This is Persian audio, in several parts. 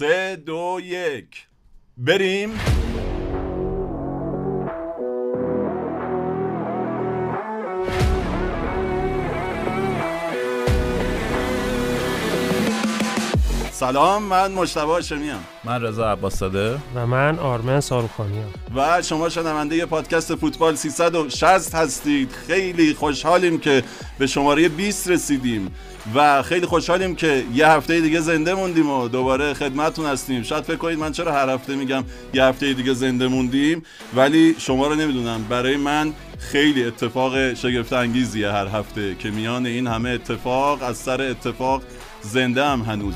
سه دو یک. بریم. سلام من مشتبه هاشمی من رضا عباس و من آرمن ساروخانی و شما شنونده پادکست فوتبال 360 هستید. خیلی خوشحالیم که به شماره 20 رسیدیم. و خیلی خوشحالیم که یه هفته دیگه زنده موندیم و دوباره خدمتتون هستیم. شاید فکر کنید من چرا هر هفته میگم یه هفته دیگه زنده موندیم ولی شما رو نمی‌دونم. برای من خیلی اتفاق شگفت انگیزیه هر هفته که میان این همه اتفاق از سر اتفاق زنده هم هنوز.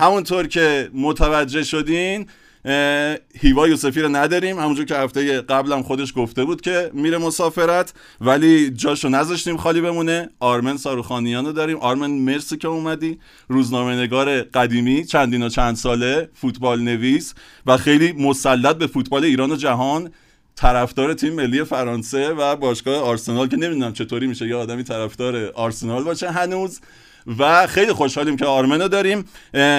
همونطور که متوجه شدین هیوا یوسفی رو نداریم. همونجور که هفته قبلم خودش گفته بود که میره مسافرت ولی جاشو نذاشتیم خالی بمونه. آرمن ساروخانیان رو داریم. آرمن مرسی که اومدی. روزنامه نگار قدیمی چندین و چند ساله فوتبال نویس و خیلی مسلط به فوتبال ایران و جهان. طرفدار تیم ملی فرانسه و باشگاه آرسنال که نمی‌دونم چطوری میشه یه آدمی طرفدار آرسنال باشه هنوز. و خیلی خوشحالیم که آرمنو داریم.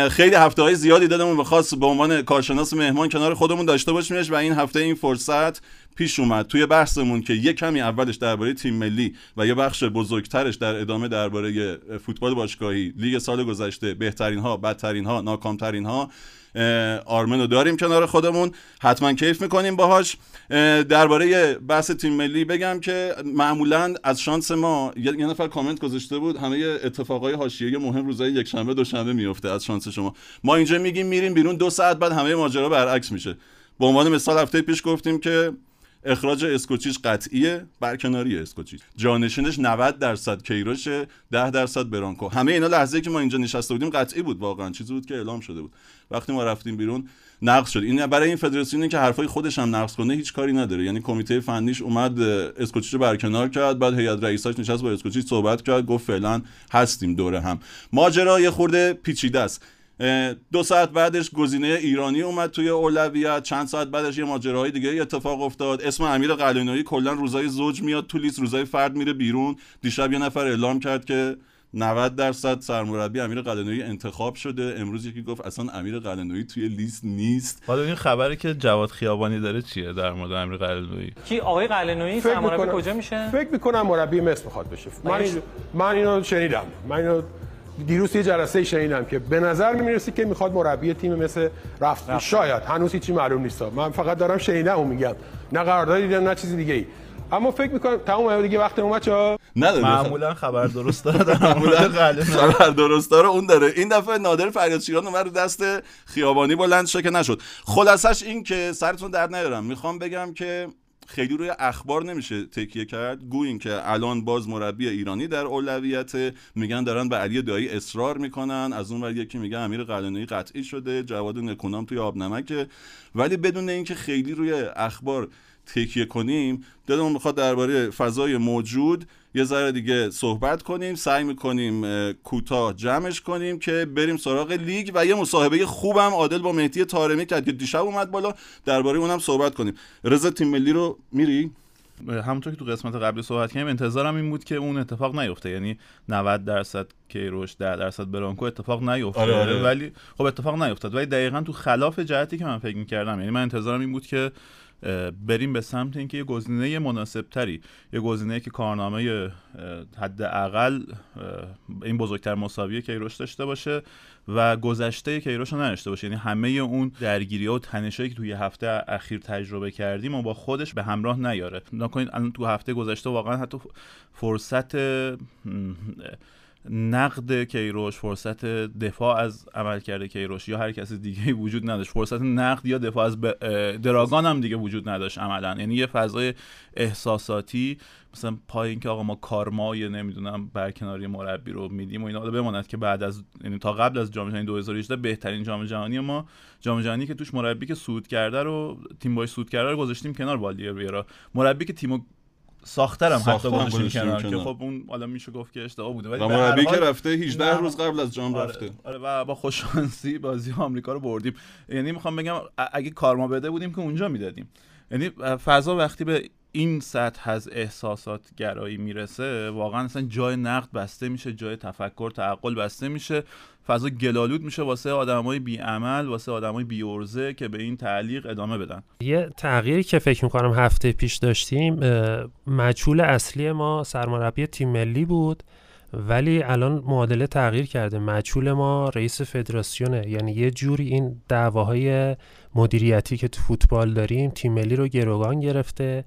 خیلی هفته های زیادی دادمون بخواست به عنوان کارشناس مهمان کنار خودمون داشته باشیمش و این هفته این فرصت پیش اومد. توی بحثمون که یه کمی اولش درباره تیم ملی و یه بخش بزرگترش در ادامه درباره فوتبال باشگاهی لیگ سال گذشته بهترین ها بدترین ها ناکامترین ها آرمن داریم کنار خودمون. حتما کیف می‌کنیم باهاش. درباره بحث تیم ملی بگم که معمولا از شانس ما یه نفر کامنت گذاشته بود همه اتفاقای حاشیه مهم روزای یکشنبه دوشنبه میفته از شانس شما. ما اینجا میگیم میریم بیرون دو ساعت بعد همه ماجرا برعکس میشه. به عنوان مثال هفته پیش گفتیم که اخراج اسکوچیچ قطعیه برکناری اسکوچیچ. جانشینش 90 درصد کیروش 10 درصد برانکو. همه اینا لحظه که ما اینجا نشسته بودیم قطعی بود واقعا چیزی بود که اعلام شده بود. وقتی ما رفتیم بیرون نقض شد. این برای این فدراسیونی که حرفای خودش هم نقض کنه هیچ کاری نداره. یعنی کمیته فنیش اومد اسکوچیچ برکنار کرد بعد هیئت رئیساش نشست با اسکوچیچ صحبت کرد گفت فعلا هستیم دوره هم. ماجرا یه خورده پیچیده است. دو ساعت بعدش گزینه ایرانی اومد توی اولویت چند ساعت بعدش یه ماجراهای دیگه اتفاق افتاد. اسم امیر قلعه‌نویی کلا روزای زوج میاد تو لیست روزای فرد میره بیرون. دیشب یه نفر اعلام کرد که 90 درصد سرمربی امیر قلعه‌نویی انتخاب شده. امروز یکی گفت اصلا امیر قلعه‌نویی توی لیست نیست. حالا این خبری که جواد خیابانی داره چیه در مورد امیر قلعه‌نویی کی؟ آقای قلعه‌نویی سرمربی کجا میشه؟ فکر می‌کنم مربی مصر می‌خواد بشه. من من اینو شنیدم. من اینو دیروز یه جلسه شنیدم که به نظر می‌رسه که می‌خواد مربی تیم مثل رفت, رفت. شاید. هنوز هیچی معلوم نیست. من فقط دارم شنیدم و میگم. نه قراردادی دیدم نه چیز دیگه ای اما فکر می‌کنم تمام دیگه وقت اومد چا نداره معمولا خبر درست داره. معمولا خبر درست داره. اون داره. این دفعه نادر فریاد شیران اومد رو دست خیابانی بلند شه که نشد. خلاصش این که سرتون درد نیارم. می‌خوام بگم که خیلی روی اخبار نمیشه تکیه کرد. گوییم که الان باز مربی ایرانی در اولویت میگن دارن به علی دایی اصرار می‌کنن. از اون ور یکی میگه امیر قلعه‌نویی قطعی شده. جواد نکونام توی آب نمکه ولی بدون اینکه خیلی روی اخبار تکیه کنیم. دلمون می‌خواد درباره فضای موجود یه ذره دیگه صحبت کنیم. سعی می‌کنیم کوتاه جمعش کنیم که بریم سراغ لیگ و یه مصاحبه خوبم عادل با مهدی تارمی کرد که دیشب اومد بالا. درباره اونم صحبت کنیم. رضا تیم ملی رو میری؟ همونطور که تو قسمت قبلی صحبت کردیم انتظارم این بود که اون اتفاق نیفته. یعنی 90 درصد کیروش 10 درصد برانکو اتفاق نیفته. آره آره. ولی خب اتفاق نیفتاد. ولی دقیقا تو خلاف جهتی که من فکر می‌کردم. یعنی من انتظارم این بود که بریم به سمت اینکه یه گزینه مناسب تری یه گزینه که کارنامه حداقل این بزرگتر مساوی کیروش داشته باشه و گذشته کیروش رو نداشته باشه. یعنی همه اون درگیری ها و تنشایی که توی هفته اخیر تجربه کردیم و با خودش به همراه نیاره. نکنید الان تو هفته گذشته واقعا حتی فرصت نقد کیروش فرصت دفاع از عملکرد کیروش یا هر کسی دیگه وجود نداشت. فرصت نقد یا دفاع از دراگان هم دیگه وجود نداشت عملا. یعنی یه فضای احساساتی مثلا پای که آقا ما کارمای نمی‌دونم برکناری مربی رو میدیم و اینا بماند که بعد از یعنی تا قبل از جام جهانی 2018 بهترین جام جهانی ما جام جهانی که توش مربی که سود کرده رو تیم باش سود کرده رو گذاشتیم کنار والیر مربی که تیمو ساخترم حتی گذاشتیم کنار که خب اون حالا میشه گفت که اشتباه بوده. ولی مربی که رفته 18 روز قبل از جام آره، رفته. آره و با خوششانسی بازی آمریکا رو بردیم. یعنی می‌خوام بگم اگه کارما بده بودیم که اونجا می‌دادیم. یعنی فضا وقتی به این سطح از احساسات گرایی می‌رسه واقعا اصلا جای نقد بسته میشه جای تفکر تعقل بسته میشه. فضا گلالود میشه واسه آدمای بیعمل واسه آدمای بیورزه که به این تعلیق ادامه بدن. یه تغییری که فکر می‌کنم هفته پیش داشتیم مجهول اصلی ما سرمربی تیم ملی بود ولی الان معادله تغییر کرده. مجهول ما رئیس فدراسیونه. یعنی یه جوری این دعواهای مدیریتی که تو فوتبال داریم تیم ملی رو گروگان گرفته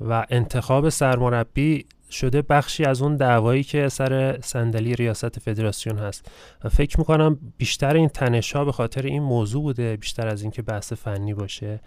و انتخاب سرمربی شده بخشی از اون دعوایی که سر صندلی ریاست فدراسیون هست. و فکر می‌کنم بیشتر این تنش ها به خاطر این موضوع بوده بیشتر از اینکه بحث فنی باشه.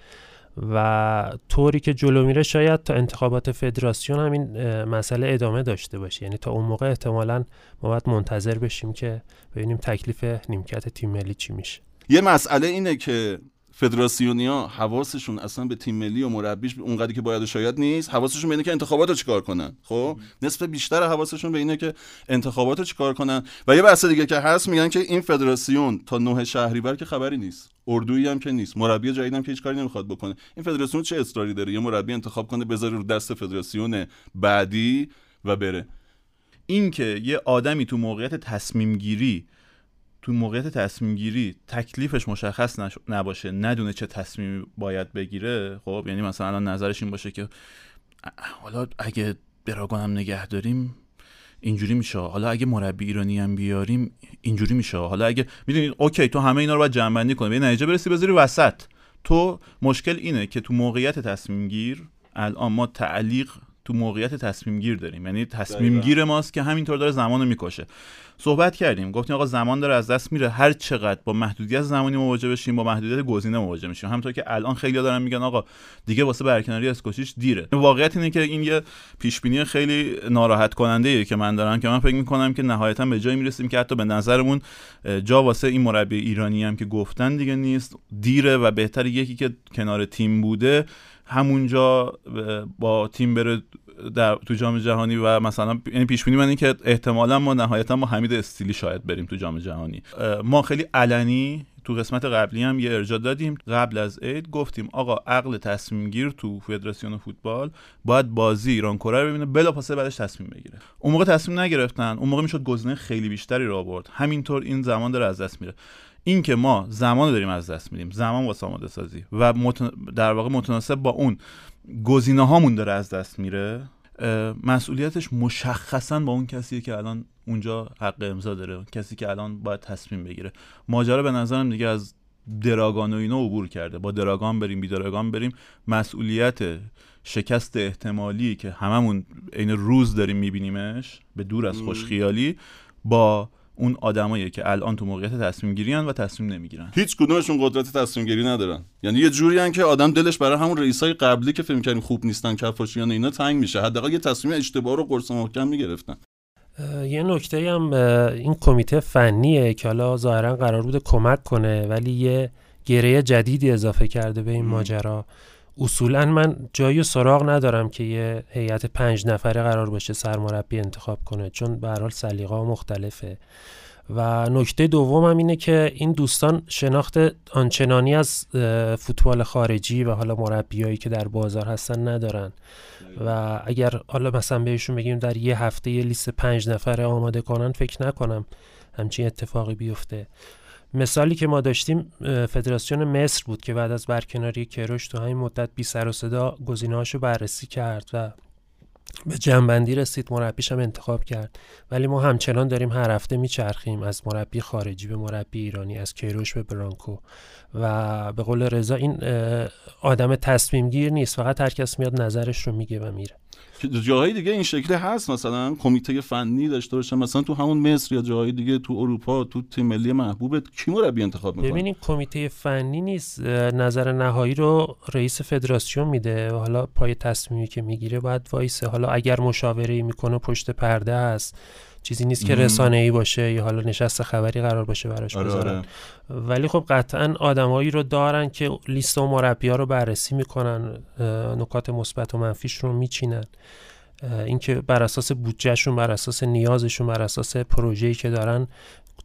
و طوری که جلو میره شاید تا انتخابات فدراسیون هم این مسئله ادامه داشته باشه. یعنی تا اون موقع احتمالا ما باید منتظر بشیم که ببینیم تکلیف نیمکت تیم ملی چی میشه. یه مسئله اینه که فدراسیونیا حواسشون اصلا به تیم ملی و مربیش اونقدری که باید و شاید نیست حواسشون به اینه که انتخابات چیکار کنن. خب؟ نصف بیشتر حواسشون به اینه که انتخابات چیکار کنن. و یه بحث دیگه که هست میگن که این فدراسیون تا نه شهریور که خبری نیست. اردویی هم که نیست. مربی جدیدم که هیچ کاری نمی‌خواد بکنه. این فدراسیون چه اصراری داره؟ یه مربی انتخاب کنه بذاره رو دست فدراسیون بعدی و بره. این که یه آدمی تو موقعیت تصمیم گیری تو موقعیت تصمیم گیری تکلیفش مشخص نباشه ندونه چه تصمیمی باید بگیره خب؟ یعنی مثلا الان نظرش این باشه که حالا اگه دراگان نگه داریم اینجوری میشه. حالا اگه مربی ایرانی هم بیاریم اینجوری میشه. حالا اگه می‌دونید اوکی تو همه اینا رو باید جنبندی کنی. به نتیجه برسی بذاری وسط. تو مشکل اینه که تو موقعیت تصمیم گیر الان ما تعلیق تو موقعیت تصمیم گیر داریم. یعنی تصمیم گیر ماست که همینطور داره زمان رو می‌کشه. صحبت کردیم. گفتیم آقا زمان داره از دست میره. هر چقدر با محدودیت زمانی مواجه بشیم با محدودیت گزینه مواجه میشیم. همونطور که الان خیلی دارن میگن آقا دیگه واسه برکناری از کوشش دیره. واقعیت اینه که این یه پیش بینی خیلی ناراحت کننده ایه که من دارم که من فکر می‌کنم که نهایتا به جایی می‌رسیم که حتی به نظرمون جا واسه این مربی ایرانی هم که گفتن دیگه نیست دیره و بهتر یکی که کنار تیم بوده همونجا با تیم بره در تو جام جهانی و مثلا یعنی پیش بینی من این که احتمالا ما نهایتا ما حمید استیلی شاید بریم تو جام جهانی. ما خیلی علنی تو قسمت قبلی هم یه ارجاع دادیم. قبل از عید گفتیم آقا عقل تصمیم گیر تو فدراسیون فوتبال باید بازی ایران کره رو ببینه بلافاصله بعدش تصمیم بگیره. اون موقع تصمیم نگرفتن. اون موقع می‌شد گزینه خیلی بیشتری رو آورد. همینطور این زمان داره از دست میره. این که ما زمان داریم از دست میدیم زمان واسه آماده سازی و در واقع متناسب با اون گزینه هامون داره از دست میره مسئولیتش مشخصا با اون کسیه که الان اونجا حق امضا داره کسی که الان باید تصمیم بگیره. ماجرا به نظرم دیگه از دراگان و اینا عبور کرده. با دراگان بریم بی دراگان بریم مسئولیت شکست احتمالی که هممون عین روز داریم میبینیمش به دور از خوشخیالی با اون آدمایی که الان تو موقعیت تصمیم گیری و تصمیم نمی‌گیرن هیچ کدومشون قدرت تصمیم گیری ندارن. یعنی یه جوری که آدم دلش برای همون رئیسای قبلی که فکر کردیم خوب نیستن کفاشیان اینا تنگ میشه. حداقل یه تصمیم اشتباه رو قرص محکم می‌گرفتن. یه نکته هم این کمیته فنیه که حالا ظاهرا قرار بوده کمک کنه ولی یه گره جدیدی اضافه کرده به این ماجرا. اصولا من جایی سراغ ندارم که یه هیئت پنج نفره قرار باشه سرمربی انتخاب کنه چون به هر حال سلیقه مختلفه. و نکته دوم هم اینه که این دوستان شناخت آنچنانی از فوتبال خارجی و حالا مربیایی که در بازار هستن ندارن. و اگر حالا مثلا بهشون بگیم در یه هفته یه لیست پنج نفره آماده کنن فکر نکنم همچین اتفاقی بیفته. مثالی که ما داشتیم فدراسیون مصر بود که بعد از برکناری کروش تو همین مدت بی سر و صدا گزینه‌هاشو بررسی کرد و به جنبندی رسید مربیش هم انتخاب کرد. ولی ما همچنان داریم هر هفته میچرخیم از مربی خارجی به مربی ایرانی از کیروش به برانکو. و به قول رضا این آدم تصمیم گیر نیست فقط هر کس میاد نظرش رو میگه و میره. جاهای دیگه این شکلی هست. مثلا کمیته فنی داشته باشن مثلا تو همون مصر یا جاهای دیگه تو اروپا تو تیم ملی محبوبت. کی مربی انتخاب می‌کنه؟ ببینید کمیته فنی نیست. نظر نهایی رو رئیس فدراسیون میده. حالا پای تصمیمی که می‌گیره باید وایسه. حالا اگر مشاوره می‌کنه پشت پرده است. چیزی نیست که رسانه ای باشه یا حالا نشست خبری قرار باشه براش آره بذارن. آره. ولی خب قطعا آدمایی رو دارن که لیست و مربی ها رو بررسی می‌کنن نکات مثبت و منفیش رو میچینن. اینکه بر اساس بودجهشون بر اساس نیازشون بر اساس پروژه‌ای که دارن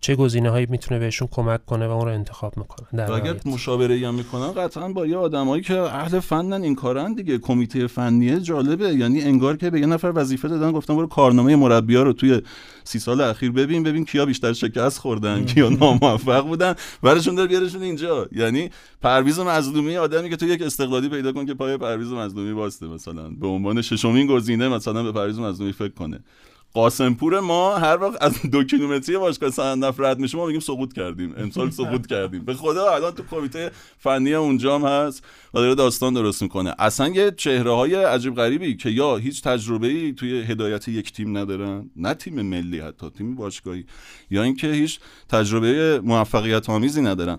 چه گزینه هایی می‌تونه بهشون کمک کنه و اون رو انتخاب می‌کنن در اگر مشاوره هم می‌کنن قطعا با یه آدمایی که اهل فنن این کارن دیگه. کمیته فنیه جالبه. یعنی انگار که به یه نفر وظیفه دادن گفتن برو کارنامه مربیا رو توی سی سال اخیر ببین ببین کیا بیشتر شکست خوردن کیا ناموفق بودن. براشون در بیارشون اینجا. یعنی پرویز مظلومی آدمی که تو یک استقلالی پیدا کن که پای پرویز مظلومی وایسته مثلا. به عنوان ششمین گزینه مثلا به پرویز مظلومی فکر کنه. قاسمپور ما هر وقت از دو کیلومتری باشگاه صنعت نفت رد میشه ما میگیم سقوط کردیم. امسال سقوط کردیم. به خدا الان تو کمیته فنی اونجا هم هست. و داره داستان درست می‌کنه. اصلا یه چهره های عجیب غریبی که یا هیچ تجربه ای توی هدایت یک تیم ندارن نه تیم ملی حتی تیم باشگاهی یا اینکه هیچ تجربه موفقیت آمیزی ندارن.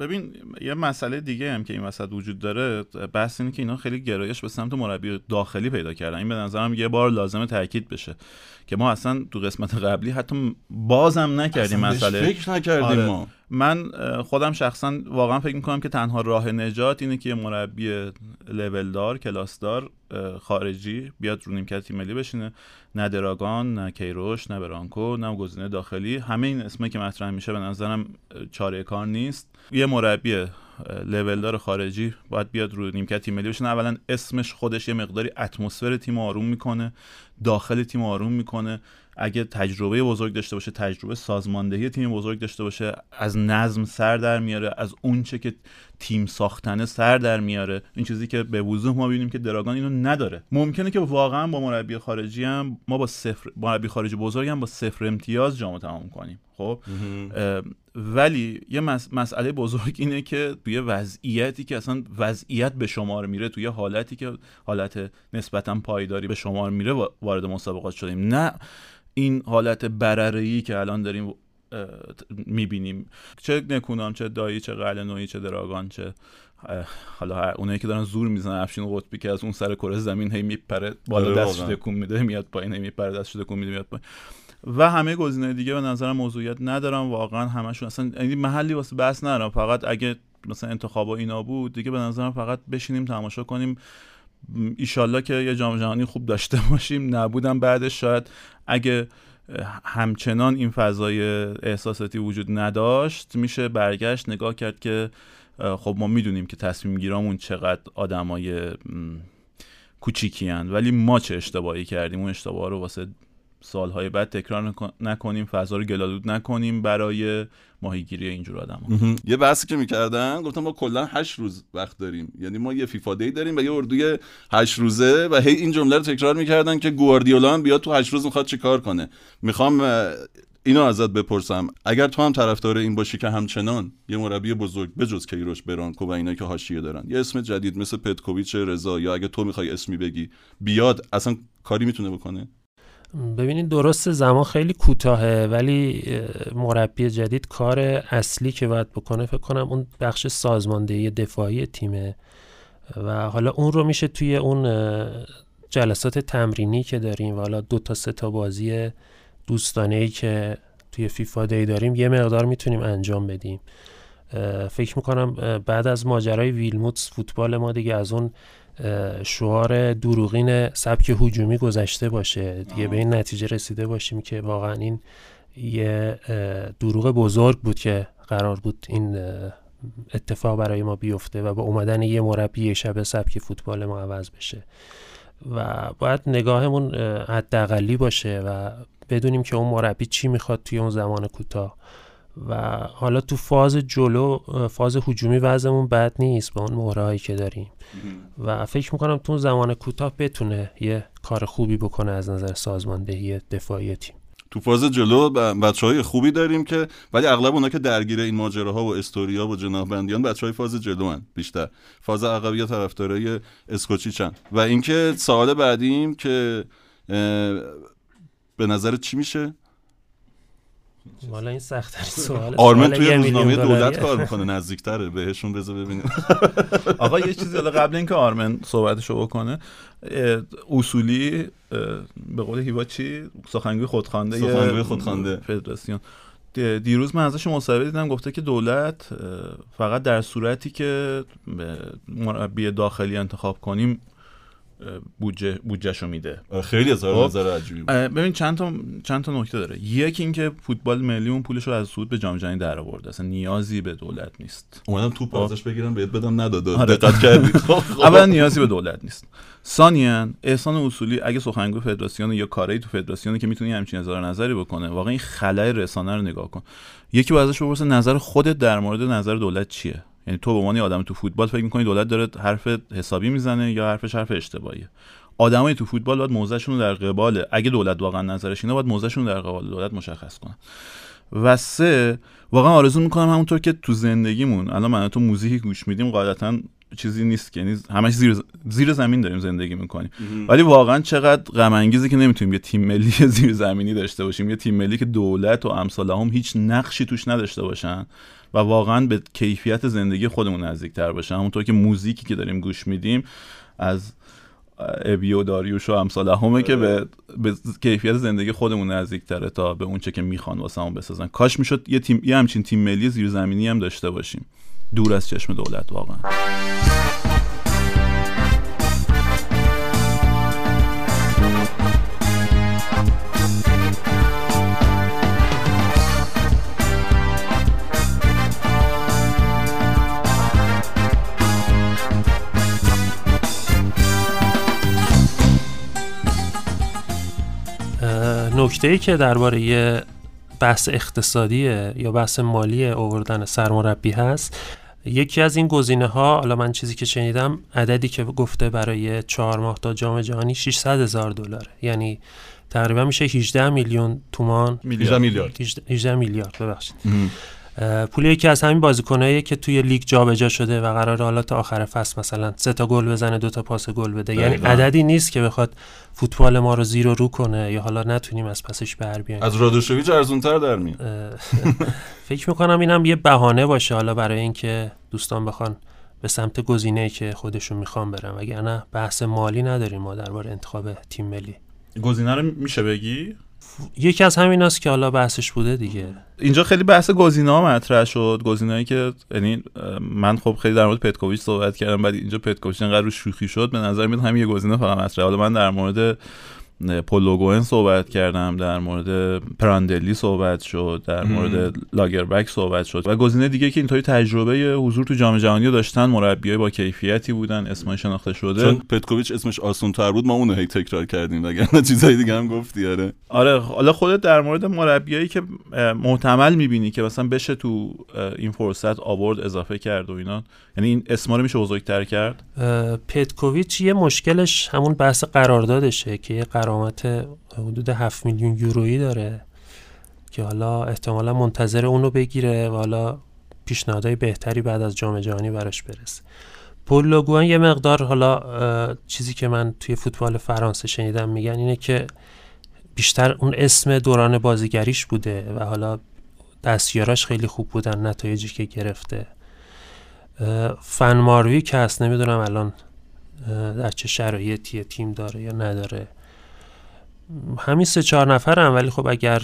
ببین یه مسئله دیگه هم که این وسط وجود داره بحث اینه که اینا خیلی گرایش به سمت مربی داخلی پیدا کردن. این به نظرم یه بار لازمه تاکید بشه که ما اصلا تو قسمت قبلی حتی بازم نکردیم مسئله. فکر نکردیم آره. ما. من خودم شخصا واقعا فکر می‌کنم که تنها راه نجات اینه که یه مربی لولدار کلاسدار خارجی بیاد رو نیمکت تیم ملی بشینه. نه دراگان نه کیروش نه برانکو نه گزینه داخلی. همه این اسمه که مطرح میشه به نظرم چاره کار نیست. یه مربی لولدار خارجی باید بیاد رو نیمکت تیم ملی بشینه. اولا اسمش خودش یه مقداری اتمسفر تیم آروم می‌کنه داخل تیم آروم می‌کنه. اگه تجربه بزرگ داشته باشه تجربه سازماندهی تیم بزرگ داشته باشه از نظم سر در میاره از اونچه که تیم ساختنه سر در میاره. این چیزی که به وضوح ما ببینیم که دراگان اینو نداره. ممکنه که واقعا با مربی خارجی هم ما با صفر مربی خارجی بزرگ با صفر امتیاز جام تمام کنیم. خب؟ ولی یه مسئله بزرگ اینه که توی وضعیتی که اصلا وضعیت به شمار میره توی حالتی که حالت نسبتا پایداری به شمار میره وارد مسابقات شدیم. نه این حالت بررهی که الان داریم می‌بینیم. چه نکونام چه دایی چه قلنویی چه دراگان چه حالا اونایی که دارن زور می‌زنن افشین قطبی که از اون سر کره زمین هی میپره بالا آره، دستش تکون میده میاد پایین هی میپره دستش تکون میده میاد پایین. و همه گزینه دیگه به نظرم موضوعیت ندارم واقعا همشون اصلا یعنی محلی واسه بحث ندارم فقط اگه مثلا انتخاب اینا بود دیگه به نظرم فقط بشینیم تماشا کنیم. ایشالله که یه جام جهانی خوب داشته باشیم. نبودم بعدش شاید اگه همچنان این فضای احساساتی وجود نداشت میشه برگشت نگاه کرد که خب ما می‌دونیم که تصمیم گیرامون چقدر آدمای کوچیکی ولی ما چه اشتباهی کردیم؟ اون اشتباه رو واسه سالهای بعد تکرار نکنیم فضا رو گلالود نکنیم برای ماهیگیری اینجور آدم یه بحثی که می‌کردن گفتم ما کلا هشت روز وقت داریم. یعنی ما یه فیفا دی داریم و یه اردوی هشت روزه و هی این جمله رو تکرار می‌کردن که گواردیولا بیاد تو هشت روز می‌خواد چیکار کنه. می‌خوام اینو ازت بپرسم. اگر تو هم طرفدار این باشی که همچنان یه مربی بزرگ بجز کیروش برانکو و اینا که حاشیه دارن یه اسم جدید مثل پتکوویچ رضا یا اگه تو می‌خوای اسمی بگی بیاد اصلا کاری می‌تونه بکنه؟ ببینید درست زمان خیلی کوتاهه ولی مربی جدید کار اصلی که باید بکنه فکر کنم اون بخش سازماندهی دفاعی تیمه. و حالا اون رو میشه توی اون جلسات تمرینی که داریم و حالا دو تا سه تا بازی دوستانه ای که توی فیفا دی داریم یه مقدار می‌تونیم انجام بدیم. فکر می‌کنم بعد از ماجرای ویلموتس فوتبال ما دیگه از اون شعار دروغین سبک هجومی گذشته باشه. دیگه به این نتیجه رسیده باشیم که واقعا این یه دروغ بزرگ بود که قرار بود این اتفاق برای ما بیفته و با اومدن یه مربی شب سبک فوتبال ما عوض بشه. و باید نگاهمون حداقلی باشه و بدونیم که اون مربی چی می‌خواد توی اون زمان کوتاه. و حالا تو فاز جلو فاز هجومی وضعمون بد نیست با اون مهرهایی که داریم. و فکر می‌کنم تو زمان کوتاه بتونه یه کار خوبی بکنه از نظر سازماندهی دفاعی تیم. تو فاز جلو بچه های خوبی داریم که ولی اغلب اونا که درگیر این ماجراها و استوریا و جناح بندیان بچه های فاز جلو هن بیشتر. فاز عقبی طرفدارای اسکوچی چند و اینکه سوال بعدیم که به نظر چی میشه؟ والا این سخت سوال آرمن توی روزنامه دولت کار می‌کنه نزدیکتره. بهشون بذار ببینیم. آقا یه چیزی قبل اینکه آرمن صحبتشو بکنه اصولی به قول هیوا چی؟ سخنگوی خودخوانده سخنگوی خودخوانده. فدراسیون. دیروز من ازش مصاحبه دیدم گفته که دولت فقط در صورتی که مربی داخلی انتخاب کنیم بودجه بودجهشو میده خیلی از خب. نظر عجیبی بود. ببین چند تا چند تا نکته داره یکی اینکه فوتبال ملی اون پولش رو از سود به جام جهانی در آورده اصلا نیازی به دولت نیست اومدم توپ خب. ازش بگیرم بهت بدم نداد آره. دقت کردی خب،. اولا نیازی به دولت نیست ثانیا احسان اصولی اگه سخنگوی فدراسیون یا کاری تو فدراسیونی که می‌تونی همچین اظهار نظری بکنه واقعا این خلای رسانه رو نگاه کن یکی ازش بپرسه نظر خودت در مورد نظر دولت چیه یعنی تو به عنوان آدم تو فوتبال فکر می‌کنی دولت داره حرف حسابی می‌زنه یا حرفش حرف اشتباهیه؟ آدمای تو فوتبال باید موضعشون رو در قبال اگه دولت واقعا نظرش اینه باید موضعشون رو در قبال دولت مشخص کنن. و سه واقعا آرزو می‌کنم همونطور که تو زندگیمون الان من تو موزیکی گوش میدیم قاعدتا چیزی نیست که یعنی همش زیر زیر زمین داریم زندگی می‌کنیم. ولی واقعا چقدر غم انگیزه که نمی‌تونیم یه تیم ملی زیر زمینی داشته باشیم. یه تیم ملی که دولت و امثال هم هیچ نقشی توش نداشته باشن. و واقعا به کیفیت زندگی خودمون نزدیکتر باشن همونطور که موزیکی که داریم گوش میدیم از ابی و داریوش و امثال همه که به, به کیفیت زندگی خودمون نزدیکتره تا به اون چه که می‌خوان واسه همون بسازن. کاش می‌شد یه تیم یه همچین تیم ملی زیرزمینی هم داشته باشیم. دور از چشم دولت واقعا. نکته ای که درباره بحث اقتصادی یا بحث مالی اووردن سرمربی هست یکی از این گزینه ها حالا من چیزی که شنیدم عددی که گفته برای چهار ماه تا جام جهانی 600 هزار دلاره. یعنی تقریبا میشه 18 میلیون تومان. 18 میلیارد. 18 میلیارد ببخشید. پول یکی از همین بازیکنایی که توی لیگ جابجا شده و قرار حالا تا آخر فصل مثلا سه تا گل بزنه دو تا پاس گل بده. یعنی عددی نیست که بخواد فوتبال ما رو زیر و رو کنه یا حالا نتونیم از پسش بر بیایم از رادوشویچ ارزونتر در میاد. فکر می‌کنم اینم یه بهانه باشه حالا برای اینکه دوستان بخوان به سمت گزینه که خودشون می‌خوان برن. وگرنه بحث مالی نداریم ما درباره انتخاب تیم ملی. گزینه رو میشه بگی؟ یکی از همین است که حالا بحثش بوده دیگه. اینجا خیلی بحث گزینه ها مطرح شد. گزینه‌ای که یعنی من خب خیلی در مورد پتکوویچ صحبت کردم بعد اینجا پتکوویچ انقدر شوخی شد به نظر میاد همین یه گزینه فقط مطرح حالا من در مورد پولوگوئن صحبت کردم در مورد پراندلی صحبت شد در مورد لاگربک صحبت شد و گزینه دیگه که اینطوری تجربه حضور تو جام جهانی رو داشتن مربیای با کیفیتی بودن اسمای شناخته شده. چون پتکوویچ اسمش آسون تر بود ما اونو هی تکرار کردیم وگرنه چیزای دیگه هم گفتی آره. آره حالا خودت در مورد مربیایی که محتمل می‌بینی که مثلا بشه تو این فرصت آورد اضافه کرد و اینا یعنی این اسما رو میشه بزرگتر کرد؟ پتکوویچ یه مشکلش همون بحث قراردادشه که یه قرامت حدود 7 میلیون یورویی داره که حالا احتمالا منتظر اونو بگیره و حالا پیشنهادهای بهتری بعد از جام جهانی براش برسه. پول لوگوان یه مقدار حالا چیزی که من توی فوتبال فرانسه شنیدم میگن اینه که بیشتر اون اسم دوران بازیگریش بوده و حالا دستیاراش خیلی خوب بودن نتایجی که گرفته. فن که هست نمی‌دونم الان در چه شرایطی تیم داره یا نداره. همین سه چهار نفر هم ولی خب اگر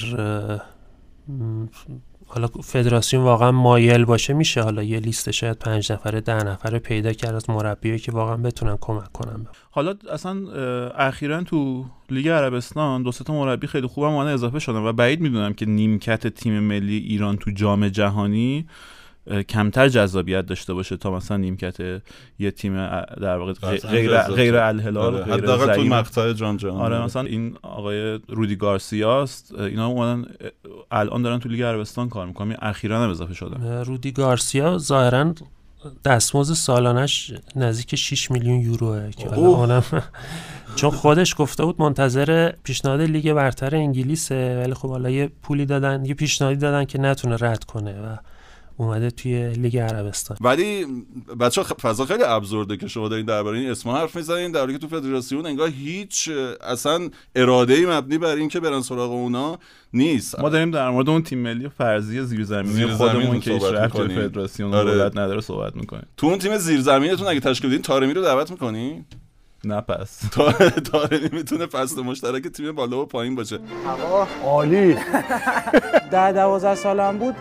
حالا فدراسیون واقعا مایل باشه میشه حالا یه لیست شاید پنج نفره ده نفره پیدا کرد از مربیایی که واقعا بتونن کمک کنن. حالا اصلا اخیرا تو لیگ عربستان دو تا مربی خیلی خوبم اضافه شدن و بعید می‌دونم که نیمکت تیم ملی ایران تو جام جهانی کمتر جذابیت داشته باشه تا مثلا نیمکت یه تیم در واقع غیر غیر الهلال آره. حداقل تو مقطع جام جهانی. آره مثلا این آقای رودی گارسیاست اینا اومدن الان دارن تو لیگ عربستان کار می‌کنن. اخیرا هم اضافه شدن رودی گارسیا ظاهرا دستمزد سالانش نزدیک 6 میلیون یوروه که حالا چون خودش گفته بود منتظر پیشنهاد لیگ برتر انگلیسه ولی خب حالا یه پولی دادن یه پیشنهادی دادن که نتونه رد کنه و اومده توی لیگ عربستان. ولی بچه فضا خیلی ابزورده که شما دارین درباره این اسم حرف می‌زنین در که تو فدراسیون انگار هیچ اصلا اراده ای مبنی بر اینکه برن سراغ اونا نیست. ما داریم در مورد اون تیم ملی فرضی زیرزمینی زیر خودمون که هیچ رفت فدراسیون آره. دولت نداره صحبت می‌کنیم. تو اون تیم زیرزمینیتون اگه تشکیل بدین تارمی رو دعوت می‌کنین نه پس. تارمی می‌تونه فصل مشترک تیم بالا و پایین باشه. عالی. ده دوازده سالم بود.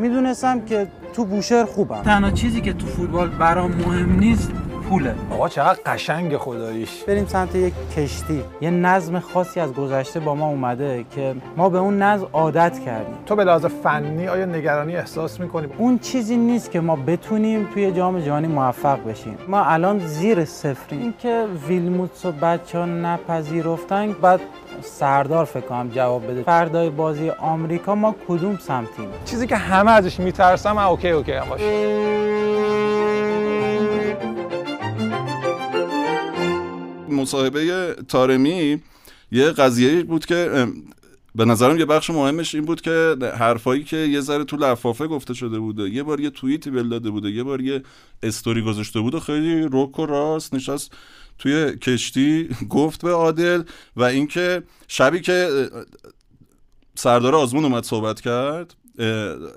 می‌دونستم که تو بوشهر خوبم. تنها چیزی که تو فوتبال برام مهم نیست پوله. آقا چقدر قشنگ خداییش. بریم سمت یک کشتی. یه نظم خاصی از گذشته با ما اومده که ما به اون نظم عادت کردیم. تو به لحاظ فنی آیا نگرانی احساس می‌کنی؟ اون چیزی نیست که ما بتونیم توی جام جهانی موفق بشیم. ما الان زیر صفریم. اینکه ویلموتس و بچه ها نپذیرفتن بعد سردار فکر کنم جواب بده. فردای بازی آمریکا ما کدوم سمتیم؟ چیزی که همه ازش میترسم okay okay هم باشه. مصاحبه تارمی یه قضیه بود که به نظرم یه بخش مهمش این بود که حرفایی که یه ذره تو لفافه گفته شده بوده یه بار یه توییتی ول داده بوده یه بار یه استوری گذاشته بود خیلی روک و راست نشست توی کشتی گفت به عادل و اینکه شبی که سردار آزمون اومد صحبت کرد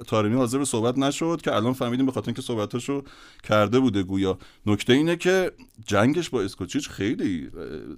تارمی حاضر به صحبت نشد که الان فهمیدیم به خاطر اینکه صحبتاشو کرده بوده گویا نکته اینه که جنگش با اسکوچیچ خیلی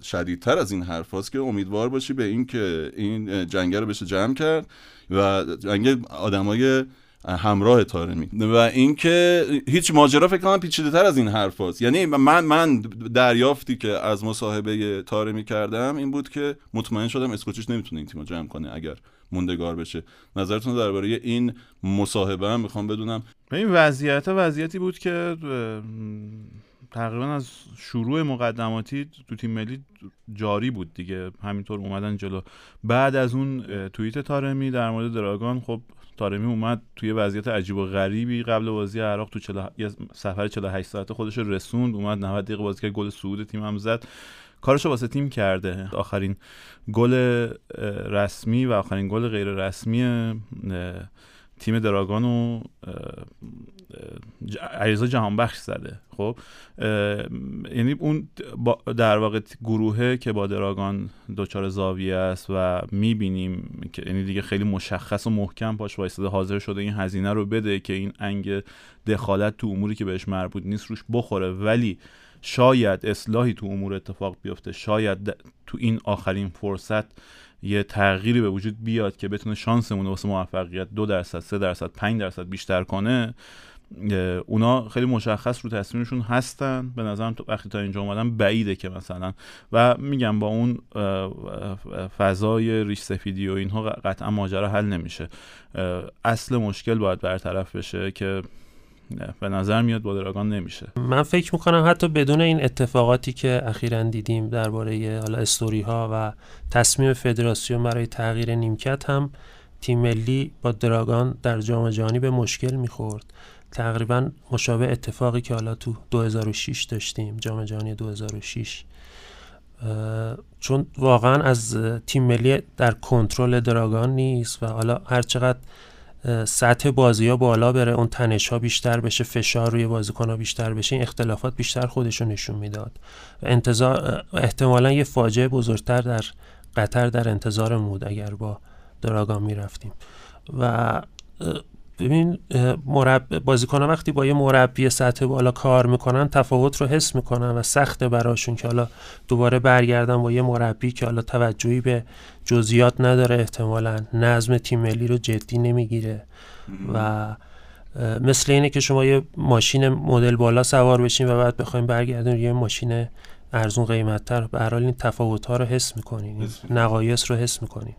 شدیدتر از این حرف که امیدوار باشی به این که این جنگ رو بشه جمع کرد و جنگ آدمای همراه تارمی و اینکه هیچ ماجرا فکر کنم پیچیده تر از این حرف هست. یعنی من من دریافتی که از مصاحبه تارمی کردم این بود که مطمئن شدم اسکوچیش نمی‌تونه این تیم جمع کنه اگر موندگار بشه. نظرتون درباره این مصاحبه هم می‌خوام بدونم. این وضعیت وضعیتی بود که تقریبا از شروع مقدماتی تو تیم ملی جاری بود دیگه. همینطور اومدن جلو. بعد از اون توییت تارمی در مورد دراگان خب تارمی اومد توی وضعیت عجیب و غریبی قبل بازی عراق تو چلا... سفر 48 ساعته خودش رسوند اومد 90 دقیقه بازی کرد گل صعود تیم هم زد. کارشو واسه تیم کرده. آخرین گل رسمی و آخرین گل غیر رسمی تیم دراگانو عریضا جهانبخش زده. خب یعنی اون در واقع گروهه که با دراگان دچار زاویه است و می‌بینیم که یعنی دیگه خیلی مشخص و محکم پاش وایستاده حاضر شده این هزینه رو بده که این انگ دخالت تو اموری که بهش مربوط نیست روش بخوره. ولی شاید اصلاحی تو امور اتفاق بیفته شاید تو این آخرین فرصت یه تغییری به وجود بیاد که بتونه شانسمون واسه موفقیت دو درصد سه درصد پنج درصد بیشتر کنه اونا خیلی مشخص رو تصمیمشون هستن. به نظرم تو وقتی تا اینجا اومدن بعیده که مثلا. و میگم با اون فضای ریش سفیدی و اینها قطعا ماجرا حل نمیشه. اصل مشکل باید برطرف بشه که به نظر میاد با دراگان نمیشه. من فکر می‌کنم حتی بدون این اتفاقاتی که اخیرا دیدیم درباره حالا استوری ها و تصمیم فدراسیون برای تغییر نیمکت هم تیم ملی با دراگان در جام جهانی به مشکل می‌خورد. تقریبا مشابه اتفاقی که حالا تو 2006 داشتیم جام جهانی 2006 چون واقعا از تیم ملی در کنترل دراگان نیست و حالا هر چقدر سطح بازی ها بالا بره اون تنش ها بیشتر بشه فشار روی بازیکن ها بیشتر بشه این اختلافات بیشتر خودشون نشون می‌داد. انتظار احتمالا یه فاجعه بزرگتر در قطر در انتظار مود اگر با دراگان می‌رفتیم و ببین مرب... بازیکن وقتی با یه مربی سطح بالا کار می‌کنن تفاوت رو حس می‌کنن و سخته براشون که حالا دوباره برگردن با یه مربی که حالا توجهی به جزئیات نداره احتمالا نظم تیم ملی رو جدی نمی‌گیره. و مثل اینه که شما یه ماشین مدل بالا سوار بشین و بعد بخوایم برگردین یه ماشین ارزون قیمتتر. به هر حال این تفاوت ها رو حس می‌کنین. نقایص رو حس می‌کنین.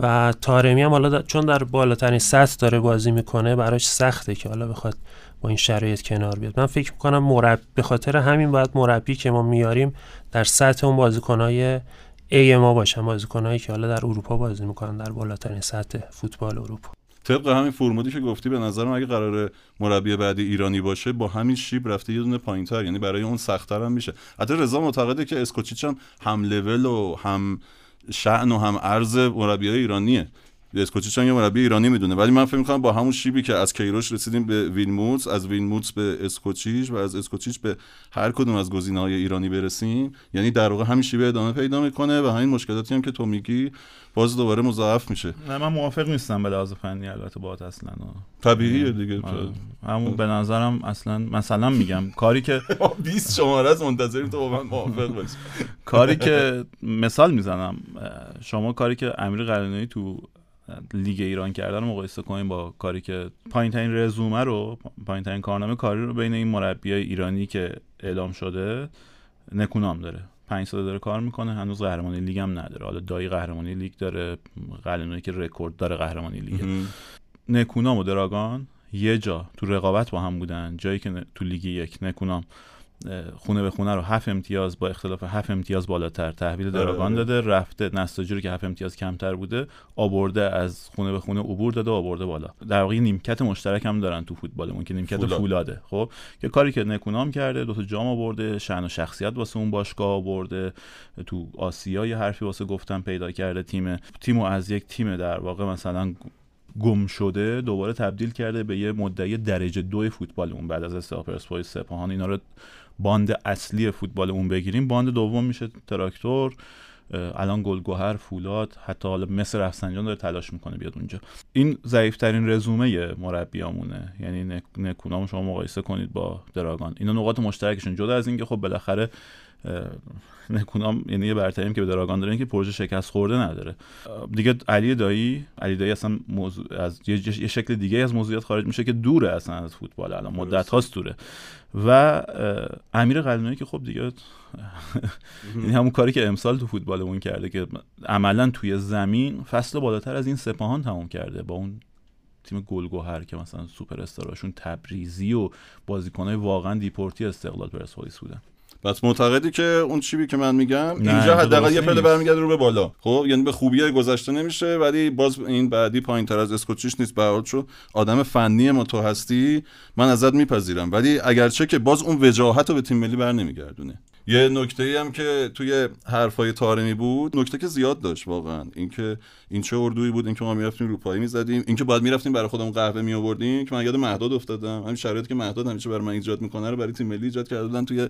و تارمی هم حالا چون در بالاترین سطح داره بازی می‌کنه براش سخته که حالا بخواد با این شرایط کنار بیاد. من فکر می‌کنم مرب به خاطر همین باید مربی که ما میاریم در سطح اون بازیکنهای ای ما باشن بازیکنهایی که حالا در اروپا بازی می‌کنن در بالاترین سطح فوتبال اروپا. طبق همین فرمودی که گفتی به نظرم اگه قرار مربی بعدی ایرانی باشه با همین شیب رفته یه دونه پایینتر یعنی برای اون سختتر هم میشه. حتی رضا معتقده که اسکوچیچ هم هم لول و هم شأن و هم ارز مربی ایرانیه. اسکوچیچ یه مربی ایرانی می‌دونه. ولی من فکر می‌کنم با همون شیبی که از کیروش رسیدیم به ویلموتس از ویلموتس به اسکوچیچ و از اسکوچیچ به هر کدوم از های ایرانی برسیم. یعنی در واقع همین شیبه ادامه پیدا می‌کنه و همین مشکلاتی هم که تو میگی باز دوباره مضاعف میشه. نه من موافق نیستم به لحاظ فنی البته باهات اصلا. طبیعیه دیگه. آره. همون به نظرم اصلا مثلا میگم کاری که 20 شماره از منتظریم تو با من موافق باشی. کاری که مثال می‌زنم شما کاری که امیر قلنویی تو لیگ ایران کردن رو مقایسه کنیم با کاری که پایین ترین رزومه رو پایین ترین کارنامه کاری رو بین این مربیای ایرانی که اعلام شده نکونام داره. پنج سال داره کار می‌کنه هنوز قهرمانی لیگ هم نداره. حالا دایی قهرمانی لیگ داره قلعه‌نویی که رکورد داره قهرمانی لیگ. نکونام و دراگان یه جا تو رقابت با هم بودن جایی که تو لیگ یک نکونام. خونه به خونه رو هفت امتیاز با اختلاف هفت امتیاز بالاتر تحویل دراگان داده رفته نساجی رو که هفت امتیاز کمتر بوده آورده از خونه به خونه عبور داده آورده بالا. در واقع نیمکت مشترک هم دارن تو فوتبالمون که نیمکت فولاد. فولاده. خب که کاری که نکونام کرده دو تا جام آورده شأن و شخصیت واسه اون باشگاه آورده تو آسیا یه حرفی واسه گفتن پیدا کرده تیم تیمو از یک تیم در واقع مثلا گم شده دوباره تبدیل کرده به یه مدعی درجه دو فوتبالمون بعد از استقلال پرسپولیس سپاهان. اینا رو باند اصلی فوتبال اون بگیریم. باند دوم میشه تراکتور الان گلگوهر فولاد حتی حالا مس رفسنجان داره تلاش می‌کنه بیاد اونجا. این ضعیفترین رزومه مربیامونه. یعنی نکونامو شما مقایسه کنید با دراگان. اینا نقاط مشترکشون. جدا از اینکه خب بالاخره نکونام یعنی یه برتریم که به دراگان داره که پروژه شکست خورده نداره. دیگه علی دایی علی دایی اصلا موضوع از یه, شکل دیگه از موضوعات خارج میشه که دوره اصلا از فوتبال الان مدت هاست دوره. و امیر قلنوی که خب دیگه یعنی همون کاری که امسال تو فوتبالمون کرده که عملا توی زمین فصل بالاتر از این سپاهان تموم کرده با اون تیم گلگوهر که مثلا سوپر استاراشون تبریزی و بازیکنای واقعا deport ی استقلال پرسپولیس بودن. پس معتقدی که اون شیبی که من میگم اینجا حداقل یه پله برمیگرده رو به بالا. خب یعنی به خوبی گذشته نمیشه ولی باز این بعدی پایین تر از اسکوچیچ نیست. به چون آدم فنی ما تو هستی من ازت میپذیرم. ولی اگرچه که باز اون وجاهت رو به تیم ملی برنمیگردونه یه نکته ای هم که توی حرفای تارمی بود نکته که زیاد داشت واقعا اینکه این چه اردویی بود اینکه ما می‌رفتیم روپایی می‌زدیم اینکه بعد می‌رفتیم برای خودمون قهوه می آوردیم که من یاد مهداد افتادم. همین شرایطی که مهداد همیشه برای من ایجاد می‌کنه رو برای تیم ملی ایجاد کردن توی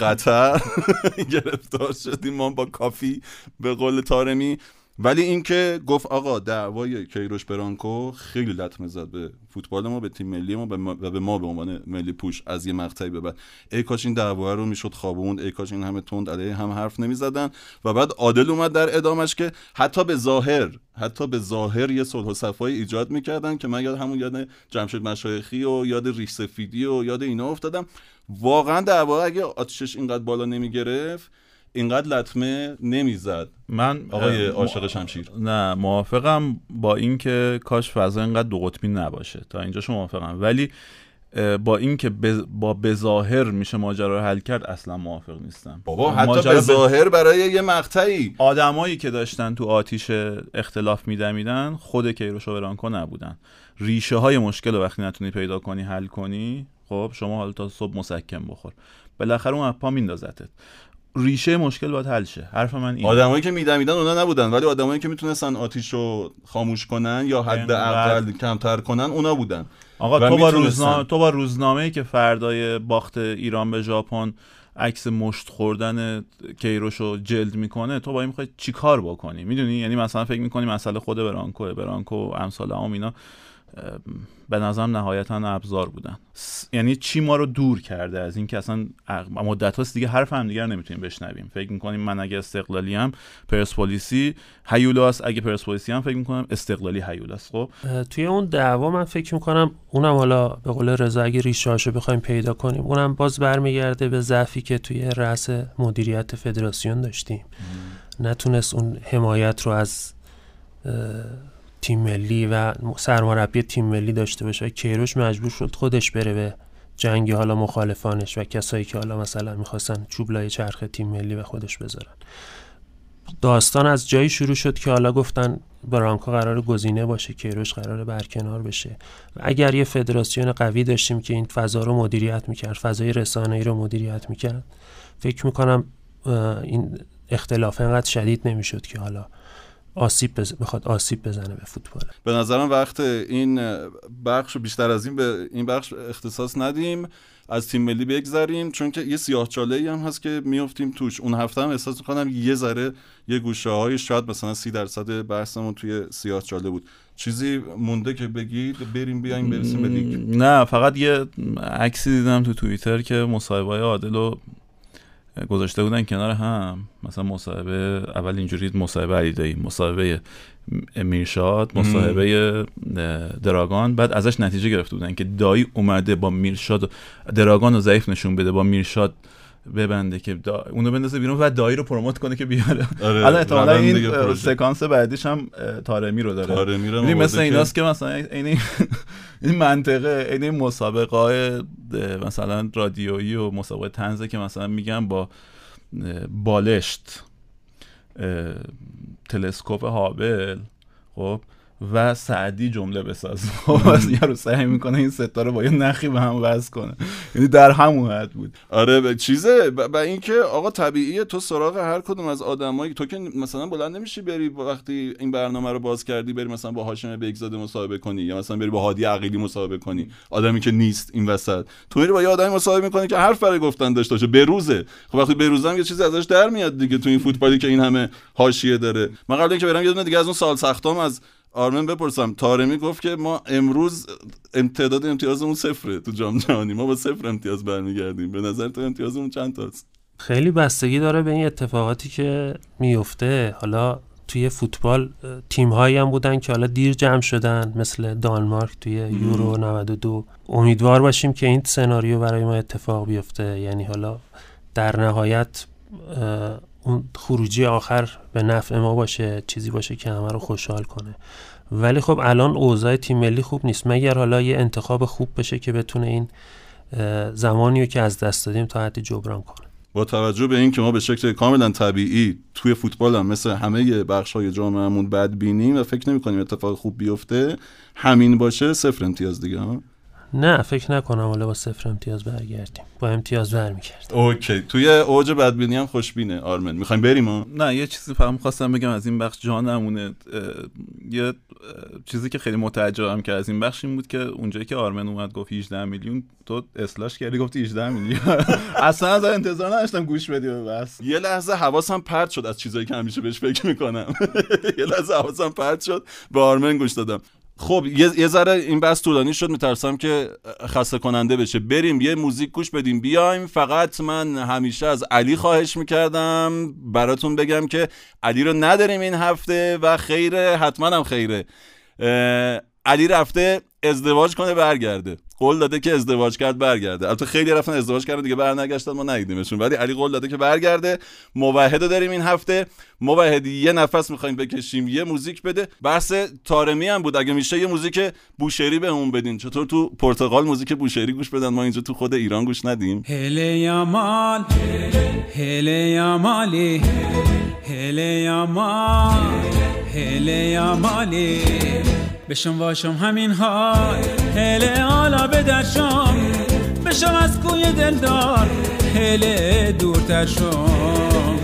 قطر. گرفتار شدیم ما با کافی به قول تارمی ولی اینکه گفت آقا دعوای کیروش برانکو خیلی لطمه زد به فوتبال ما به تیم ملی ما و به ما به عنوان ملی پوش. از یه مقطعی به بعد ای کاش این دعوا رو می‌شد خوابوند ای کاش این همه تند علیه هم حرف نمی‌زدن. و بعد عادل اومد در ادامش که حتی به ظاهر حتی به ظاهر یه صلح و صفایی ایجاد می‌کردن که من یاد همون یاد جمشید مشایخی و یاد ریش سفیدی و یاد اینا افتادم. واقعا دعوا اگه آتشش اینقدر بالا نمی‌گرفت اینقدر لطمه نمی‌زد. من آقای عاشق شمشیر. نه موافقم با اینکه کاش فضا اینقدر دو قطبی نباشه. تا اینجا شما موافقم. ولی با اینکه با بظاهر میشه ماجرا رو حل کرد اصلا موافق نیستم. بابا حتی بظاهر برای یه مقطعی. آدمایی که داشتن تو آتیش اختلاف میدمیدن خود کیروش و برانکو نبودن. ریشه های مشکل رو وقتی نتونی پیدا کنی حل کنی خب شما حالا تا صبح مسکن بخور. بالاخره اون پا میندازتت. ریشه مشکل باید حل شه. حرف من این آدمایی که میدمیدن اونا نبودن ولی آدمایی که می‌تونستن آتیش رو خاموش کنن یا حداقل کمتر کنن اونا بودن. آقا تو با روزنامه تو با روزنامه‌ای که فردای باخت ایران به ژاپن عکس مشت خوردن کیروش رو جلد می‌کنه تو با این می‌خوای چیکار بکنی؟ می‌دونی؟ یعنی مثلا فکر می‌کنی مسئله خود برانکو برانکو امثال هم اینا. به نظرم نهایتا ابزار بودن. یعنی چی ما رو دور کرده از اینکه اصلا مدت هاست دیگه حرف هم دیگر نمی‌تونیم بشنویم. فکر می‌کنیم من اگه استقلالی هم پرسپولیسی هیولاس اگه پرسپولیسی هم فکر می‌کنم استقلالی هیولاس خب؟ توی اون دعوا من فکر می‌کنم اونم حالا به قول رضا اگه ریشاشو بخوایم پیدا کنیم اونم باز برمیگرده به ضعفی که توی رأس مدیریت فدراسیون داشتیم. نتونست اون حمایت رو از تیم ملی و سرمربی تیم ملی داشته باشه. و کیروش مجبور شد خودش بره به جنگ حالا مخالفانش و کسایی که حالا مثلا می‌خواستن چوبلای چرخ تیم ملی و خودش بذارن. داستان از جایی شروع شد که حالا گفتن برانکو قرار گزینه باشه کیروش قرار برکنار بشه. و اگر یه فدراسیون قوی داشتیم که این فضا رو مدیریت می‌کرد فضای رسانه‌ای رو مدیریت می‌کرد فکر می‌کنم این اختلاف انقدر شدید نمی‌شد که حالا آسیب بز... بخواد آسیب بزنه به فوتبال. به نظرم وقت این بخش بیشتر از این به این بخش اختصاص ندیم. از تیم ملی بگذریم چون که یه سیاه چاله هم هست که میافتیم توش. اون هفته هم احساس می‌کنم یه ذره یه گوشه های شاید مثلا سی درصد بحثمون توی سیاه چاله بود. چیزی مونده که بگید بریم بیایم برسیم به نه فقط یه عکسی دیدم تو توییتر که مصاحبه عادل و گذاشته بودن کنار هم. مثلا مصاحبه اول اینجوری مصاحبه علی دایی مصاحبه میرشاد مصاحبه دراگان. بعد ازش نتیجه گرفته بودن که دایی اومده با میرشاد دراگان رو ضعیف نشون بده با میرشاد ببنده که دا... اونو بندازه بیرون و دایی رو پروموت کنه که بیاره. آره الان احتمالاً این سکانس بعدیش هم تارمی رو داره. تارمی رو مثل ایناست که مثلا این این منطقه این مسابقه های مثلا رادیویی و مسابقه تنزه که مثلا میگن با بالشت تلسکوپ هابل خب؟ و سعدی جمله بساز. خب یارو سعی می‌کنه این ستا رو با یه نخی به هم وصل کنه. یعنی در همون حد بود. آره به چیزه؟ و اینکه آقا طبیعیه تو سراغ هر کدوم از آدمایی. تو که مثلا بلند نمیشی بری وقتی این برنامه رو باز کردی بری مثلا با هاشم بگزاده مصاحبه کنی یا مثلا بری با هادی عقیلی مصاحبه کنی. آدمی که نیست این وسط. تو میری با یه آدمی مصاحبه می‌کنی که حرف برای گفتن داشته باشه. بروزه خب وقتی بروزم یه چیزی ازش در میاد دیگه تو این فوتبالی که این همه حاشیه داره. من قبل اینکه برم یه دونه دیگه از اون سال سختام از آرمن بپرسم تارمی گفت که ما امروز امتداد امتیازمون صفره تو جام جهانی. ما با صفر امتیاز برمیگردیم. به نظر تو امتیازمون چند تاست؟ خیلی بستگی داره به این اتفاقاتی که میفته. حالا توی فوتبال تیم هایی هم بودن که حالا دیر جمع شدن مثل دانمارک توی یورو 92 امیدوار باشیم که این سناریو برای ما اتفاق بیفته. یعنی حالا در نهایت اون خروجی آخر به نفع ما باشه چیزی باشه که همه رو خوشحال کنه. ولی خب الان اوضاع تیم ملی خوب نیست. مگر حالا یه انتخاب خوب بشه که بتونه این زمانی رو که از دست دادیم تا حدی جبران کنه؟ با توجه به اینکه ما به شکل کاملا طبیعی توی فوتبال هم مثل همه بخش های جامعهمون بد بینیم و فکر نمی کنیم اتفاق خوب بیفته همین باشه صفر امتیاز دیگه نه فکر نکنم حالا با صفر امتیاز برگردیم. با امتیاز برمیگردیم اوکی. توی اوج بدبینی هم خوشبینه آرمن. می‌خوایم بریم ها؟ نه یه چیزی فقط خواستم بگم از این بخش جا نمونه. یه چیزی که خیلی متعجبم که از این بخش این بود که اونجایی که آرمن اومد گفت 18 میلیون تو اسلاش کردی گفتی 18 میلیون. اصلا از انتظار نداشتم گوش بدی بس یه لحظه حواسم پرت شد از چیزایی که همیشه بهش فکر می‌کنم. یه لحظه حواسم پرت شد. به آرمن گوش دادم. خب یه, ذره این بحث طولانی شد میترسم که خسته کننده بشه. بریم یه موزیک گوش بدیم. بیایم فقط من همیشه از علی خواهش می‌کردم براتون بگم که علی رو نداریم این هفته و خیره حتما هم خیره. علی رفته ازدواج کنه برگرده. قول داده که ازدواج کرد برگرده. البته خیلی رفتن ازدواج کردن دیگه برنگشتن ما ندیدیمشون ولی علی قول داده که برگرده. موحد داریم این هفته. موحدی یه نفس می‌خوایم بکشیم یه موزیک بده. بحث تارمی هم بود. اگه میشه یه موزیک بوشهری بهمون بدین. چطور تو پرتغال موزیک بوشهری گوش بدن؟ ما اینجا تو خود ایران گوش ندیم. هله یامال هله یامالی هله یامال هله یامالی بشم واشم همین حال هله حالا به درشم بشم از کوی دلدار. هله دورتر شم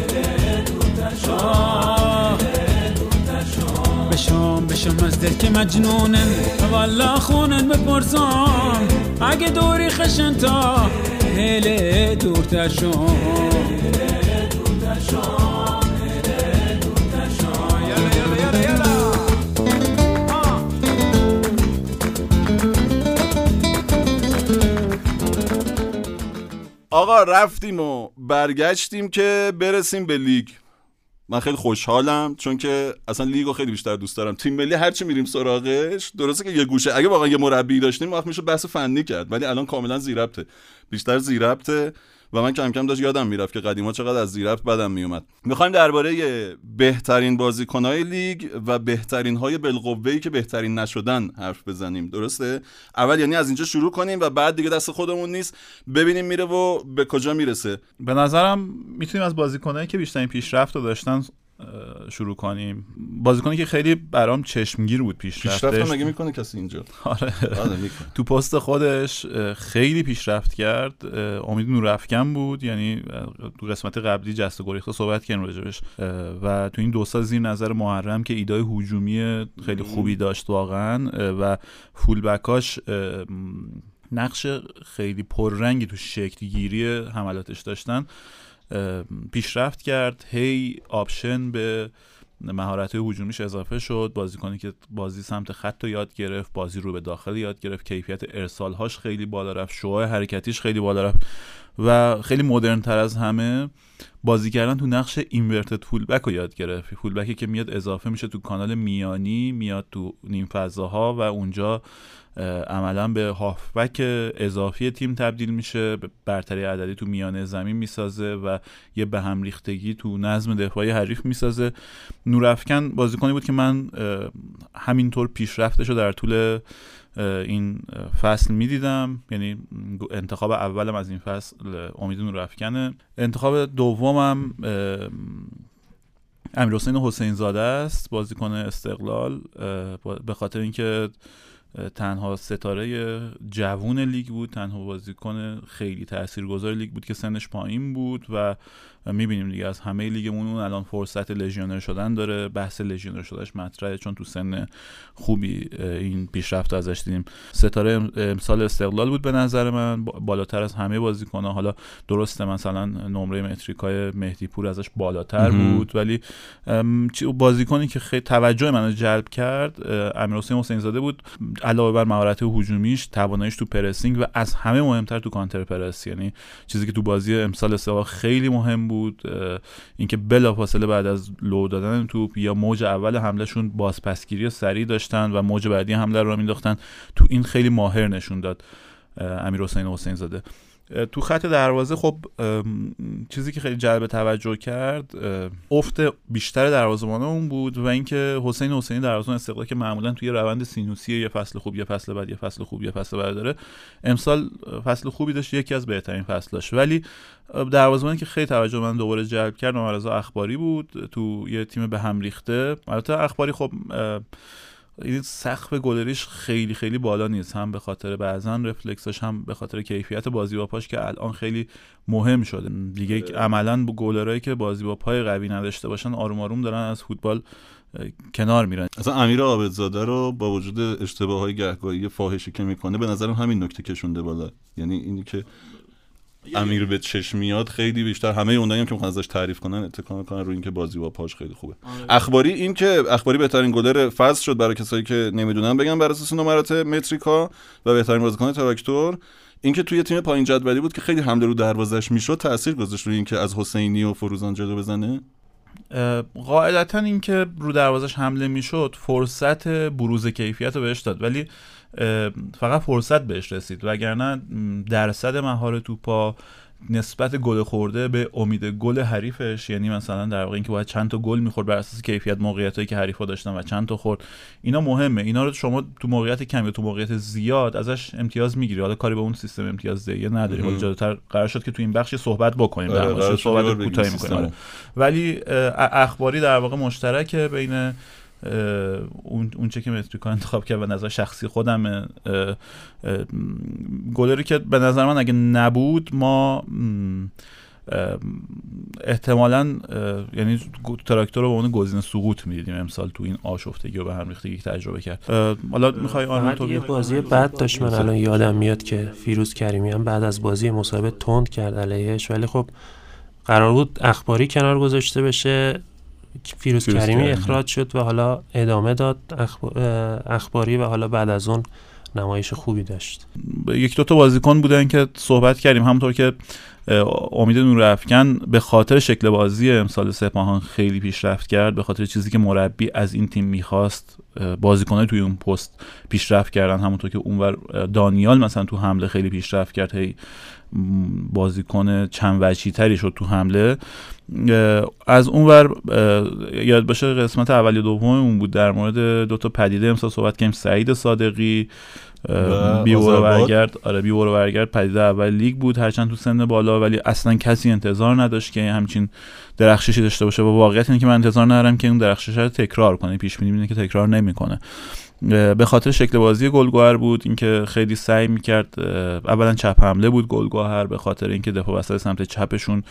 بشم بشم از دل که مجنونن. والا خونن بپرسم اگه دوری خشن تا. هله دورتر شم آقا رفتیم و برگشتیم که برسیم به لیگ. من خیلی خوشحالم چون که اصلا لیگو خیلی بیشتر دوست دارم. تیم ملی هرچی میریم سراغش درسته که یه گوشه. اگه واقعا یه مربی داشتیم وقت میشه بحث فنی کرد ولی الان کاملا زیربته بیشتر زیربته و من کم کم داشت یادم می‌رفت که قدیما چقدر از زیرفت بدم میومد می‌خوایم درباره بهترین بازیکنهای لیگ و بهترین های بالقوه که بهترین نشدن حرف بزنیم. درسته؟ اول یعنی از اینجا شروع کنیم و بعد دیگه دست خودمون نیست. ببینیم میره و به کجا می‌رسه. به نظرم می‌تونیم از بازیکنایی که بیشترین پیشرفت رو داشتن شروع کنیم. بازیکنی که خیلی برام چشمگیر بود پیشرفتش. پیشرفت مگه می‌کنه کسی اینجا؟ آره, آره، تو پست خودش خیلی پیشرفت کرد. امید نورافکن بود یعنی تو قسمت قبلی جسته گریخته صحبت کردیم راجبش. و تو این دو سال زیر نظر محرم که ایدای هجومی خیلی خوبی داشت واقعا. و فولبکاش نقش خیلی پررنگی تو شکل گیری حملاتش داشتن. پیشرفت کرد. هی option به مهارت هجومیش اضافه شد. بازیکنی که بازی سمت خط رو یاد گرفت بازی رو به داخل یاد گرفت. کیفیت ارسالهاش خیلی بالا رفت. شعاع حرکتیش خیلی بالا رفت. و خیلی مدرن تر از همه بازی کردن تو نقش اینورتد فولبک رو یاد گرفت. فولبکی که میاد اضافه میشه تو کانال میانی میاد تو نیم فضاها و اونجا عملا به هافبک اضافی تیم تبدیل میشه برتری عددی تو میانه زمین می‌سازه و یه به هم ریختگی تو نظم دفاعی حریف می‌سازه. نورافکن بازیکنی بود که من همینطور پیشرفتش رو در طول این فصل می‌دیدم. یعنی انتخاب اولم از این فصل امید نورافکنه انتخاب دومم امیر حسین حسین زاده است بازیکن استقلال به خاطر اینکه تنها ستاره جوون لیگ بود تنها بازیکن خیلی تاثیرگذار لیگ بود که سنش پایین بود و می‌بینیم دیگه از همه لیگمون اون الان فرصت لژیونر شدن داره بحث لژیونر شدهش مطرحه چون تو سن خوبی این پیشرفت ازش دیدیم. ستاره امسال استقلال بود به نظر من بالاتر از همه بازیکن‌ها. حالا درسته مثلا نمره متریکای مهدی پور ازش بالاتر بود ولی بازیکنی که خیلی توجه منو جلب کرد امیر حسین حسین زاده بود. علاوه بر مهارت هجومیش تواناییش تو پرسینگ و از همه مهمتر تو کانتر پرس. یعنی چیزی که تو بازی امسال استقلال خیلی مهم بود. بود اینکه بلافاصله بعد از لو دادن توپ یا موج اول حملهشون بازپسگیری سریع داشتن و موج بعدی حمله رو مینداختن. تو این خیلی ماهر نشون داد امیر حسین حسین زاده تو خط دروازه خب چیزی که خیلی جلب توجه کرد افت بیشتر دروازه‌بان اون بود و اینکه حسین حسینی دروازه‌بان استقلال که معمولا توی روند سینوسی یه فصل خوب یه فصل بعد یه فصل خوب یه فصل بعد داره امسال فصل خوبی داشت یکی از بهترین فصلش ولی دروازه‌بانی که خیلی توجه من دوباره جلب کرد نوارزا اخباری بود تو یه تیم به هم ریخته. البته اخباری خب این سقف گلریش خیلی خیلی بالا نیست. هم به خاطر بعضا رفلکسش هم به خاطر کیفیت بازی با پاش که الان خیلی مهم شده. دیگه عملا گلرایی که بازی با پای قوی نداشته باشن آروم آروم دارن از فوتبال کنار میرن. اصلا امیر عابدزاده رو با وجود اشتباه های گهگاهی فاحشی که می‌کنه به نظرم همین نکته کشونده بالا. یعنی اینی که امیر به چشم میاد خیلی بیشتر. همه اونایی هم که می‌خوان ازش تعریف کنن اتکا کنن روی اینکه بازی با پاش خیلی خوبه. آره. اخباری این که اخباری بهترین گلر فصل شد برای کسایی که نمی‌دونن بگم بر اساس نمرات متریکا و بهترین بازیکن تراکتور اینکه توی تیم پایین جدولی بود که خیلی حمله رو دروازش می‌شد تاثیر گذاشت روی اینکه از حسینی و فروزان جلو بزنه؟ قاعدتا اینکه رو دروازش حمله می‌شد فرصت بروز کیفیت رو بهش داد. ولی فقط فرصت بهش رسید. وگرنه درصد مهار توپا نسبت گل خورده به امید گل حریفش یعنی مثلا در واقع اینکه باید چند تا گل می‌خورد بر اساس کیفیت موقعیتایی که حریفا داشتن و چند تا خورد اینا مهمه. اینا رو شما تو موقعیت کم یا تو موقعیت زیاد ازش امتیاز می‌گیری. حالا کاری به اون سیستم امتیاز دهی نداری. حالا جلوتر قرار شد که تو این بخش صحبت بکنیم. در آره، صحبت کوتاهی می‌کنیم. آره. ولی اخباری در واقع مشترکه بین اون اون چه که متریکا انتخاب کرد به نظر شخصی خودم گلری که به نظر من اگه نبود ما احتمالا یعنی تراکتور رو به عنوان گزینه سقوط می‌دیدیم امسال تو این آشفتگی و به هم ریختگی تجربه کرد. حالا می‌خوای آن تو یه بازی بعد داشت من الان یادم میاد که فیروز کریمی هم بعد از بازی مصاحبه تند کرد علیهش ولی خب قرار بود اخباری کنار گذاشته بشه. فیروز, کریمی اخراج شد و حالا ادامه داد اخباری و حالا بعد از اون نمایش خوبی داشت. یک دو تا بازیکن بودن که صحبت کردیم. همونطور که امید نور افکن به خاطر شکل بازی امسال سپاهان خیلی پیشرفت کرد به خاطر چیزی که مربی از این تیم می‌خواست بازیکنای توی اون پست پیشرفت کردن. همونطور که اونور دانیال مثلا تو حمله خیلی پیشرفت کرد هی بازیکن چند وجهی تری شد تو حمله. از اونور یاد باشه قسمت اولی دوم بود در مورد دو تا پدیده. امسال صحبت کردیم سعید صادقی بی برگرد. آره بی برگرد. پدیده اول لیگ بود. هرچند تو سن بالا ولی اصلا کسی انتظار نداشت که همچین درخششی داشته باشه. و واقعیت اینه که من انتظار ندارم که اون درخشش رو تکرار کنه. پیش بینی که تکرار نمی‌کنه. به خاطر شکل بازی گلگوهر بود اینکه خیلی سعی می‌کرد اولا چپ حمله بود گلگوهر به خاطر اینکه دفاع وسط سمت چپشون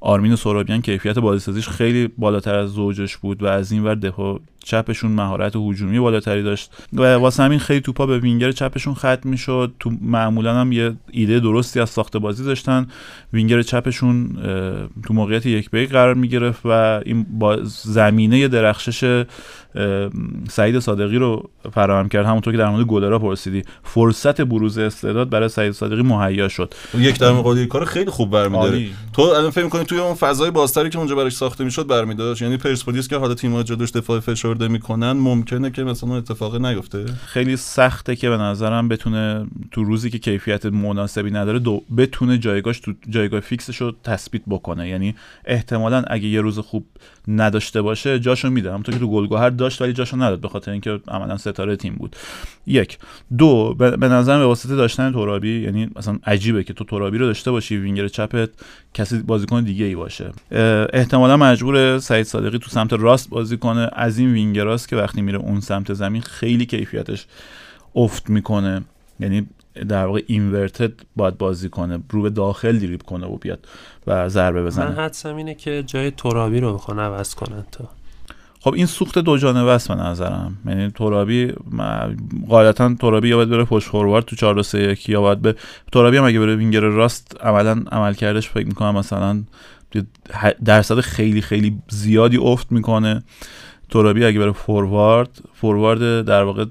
آرمین و سورابیان کیفیت بازیسازیش خیلی بالاتر از زوجش بود و از این ور دفاع چپشون مهارت هجومی بالاتری داشت. و واسه همین خیلی توپا به وینگر چپشون ختم می‌شد. تو معمولا هم یه ایده درستی از ساخت بازی داشتن. وینگر چپشون تو موقعیت یک به قرار می‌گرفت و این با زمینه درخشش سعید صادقی رو فراهم کرد. همونطور که در مورد گلرا پرسیدی فرصت بروز استعداد برای سعید صادقی مهیا شد. یک در مقابل کار خیلی خوب برمیداره. تو الان فکر می‌کنی توی اون فضای بازتری که اونجا براش ساخته می‌شد برمیداشت؟ یعنی پرسپولیس که حالا تیم‌ها جلوش دفاع فشرده می‌کنن ممکنه که مثلا اتفاق نیفته؟ خیلی سخته که به نظرم بتونه تو روزی که کیفیت مناسبی نداره دو بتونه جایگاهش تو جایگاه فیکسش رو تثبیت بکنه. یعنی احتمالا اگه یه روز خوب نداشته باشه جاشو میده. همونطور که تو گل‌گهر داشت ولی جاشو نداد به خاطر اینکه عملا ستاره تیم بود. یک. دو به نظر به واسطه داشتن ترابی یعنی مثلا عجیبه که تو ترابی رو داشته باشی وینگر چپت کسی بازیکن دیگه ای باشه. احتمالا مجبور سعید صادقی تو سمت راست بازی کنه. از این وینگراست که وقتی میره اون سمت زمین خیلی کیفیتش افت می‌کنه. یعنی در واقع inverted باید بازی کنه رو به داخل دریبل کنه و بیاد و ضربه بزنه. من حدسم اینه که جای ترابی رو بخوان عوض کنن تا. خب این سوخت دو جانبه است به نظرم. یعنی ترابی غالبا ترابی یا باید بره پشت فوروارد تو 4 3 1 یا باید به ترابی هم اگه بره وینگر راست عملا عمل کردش فکر می‌کنم مثلا درصد خیلی خیلی زیادی افت می‌کنه. ترابی اگه بره فوروارد فوروارد در واقع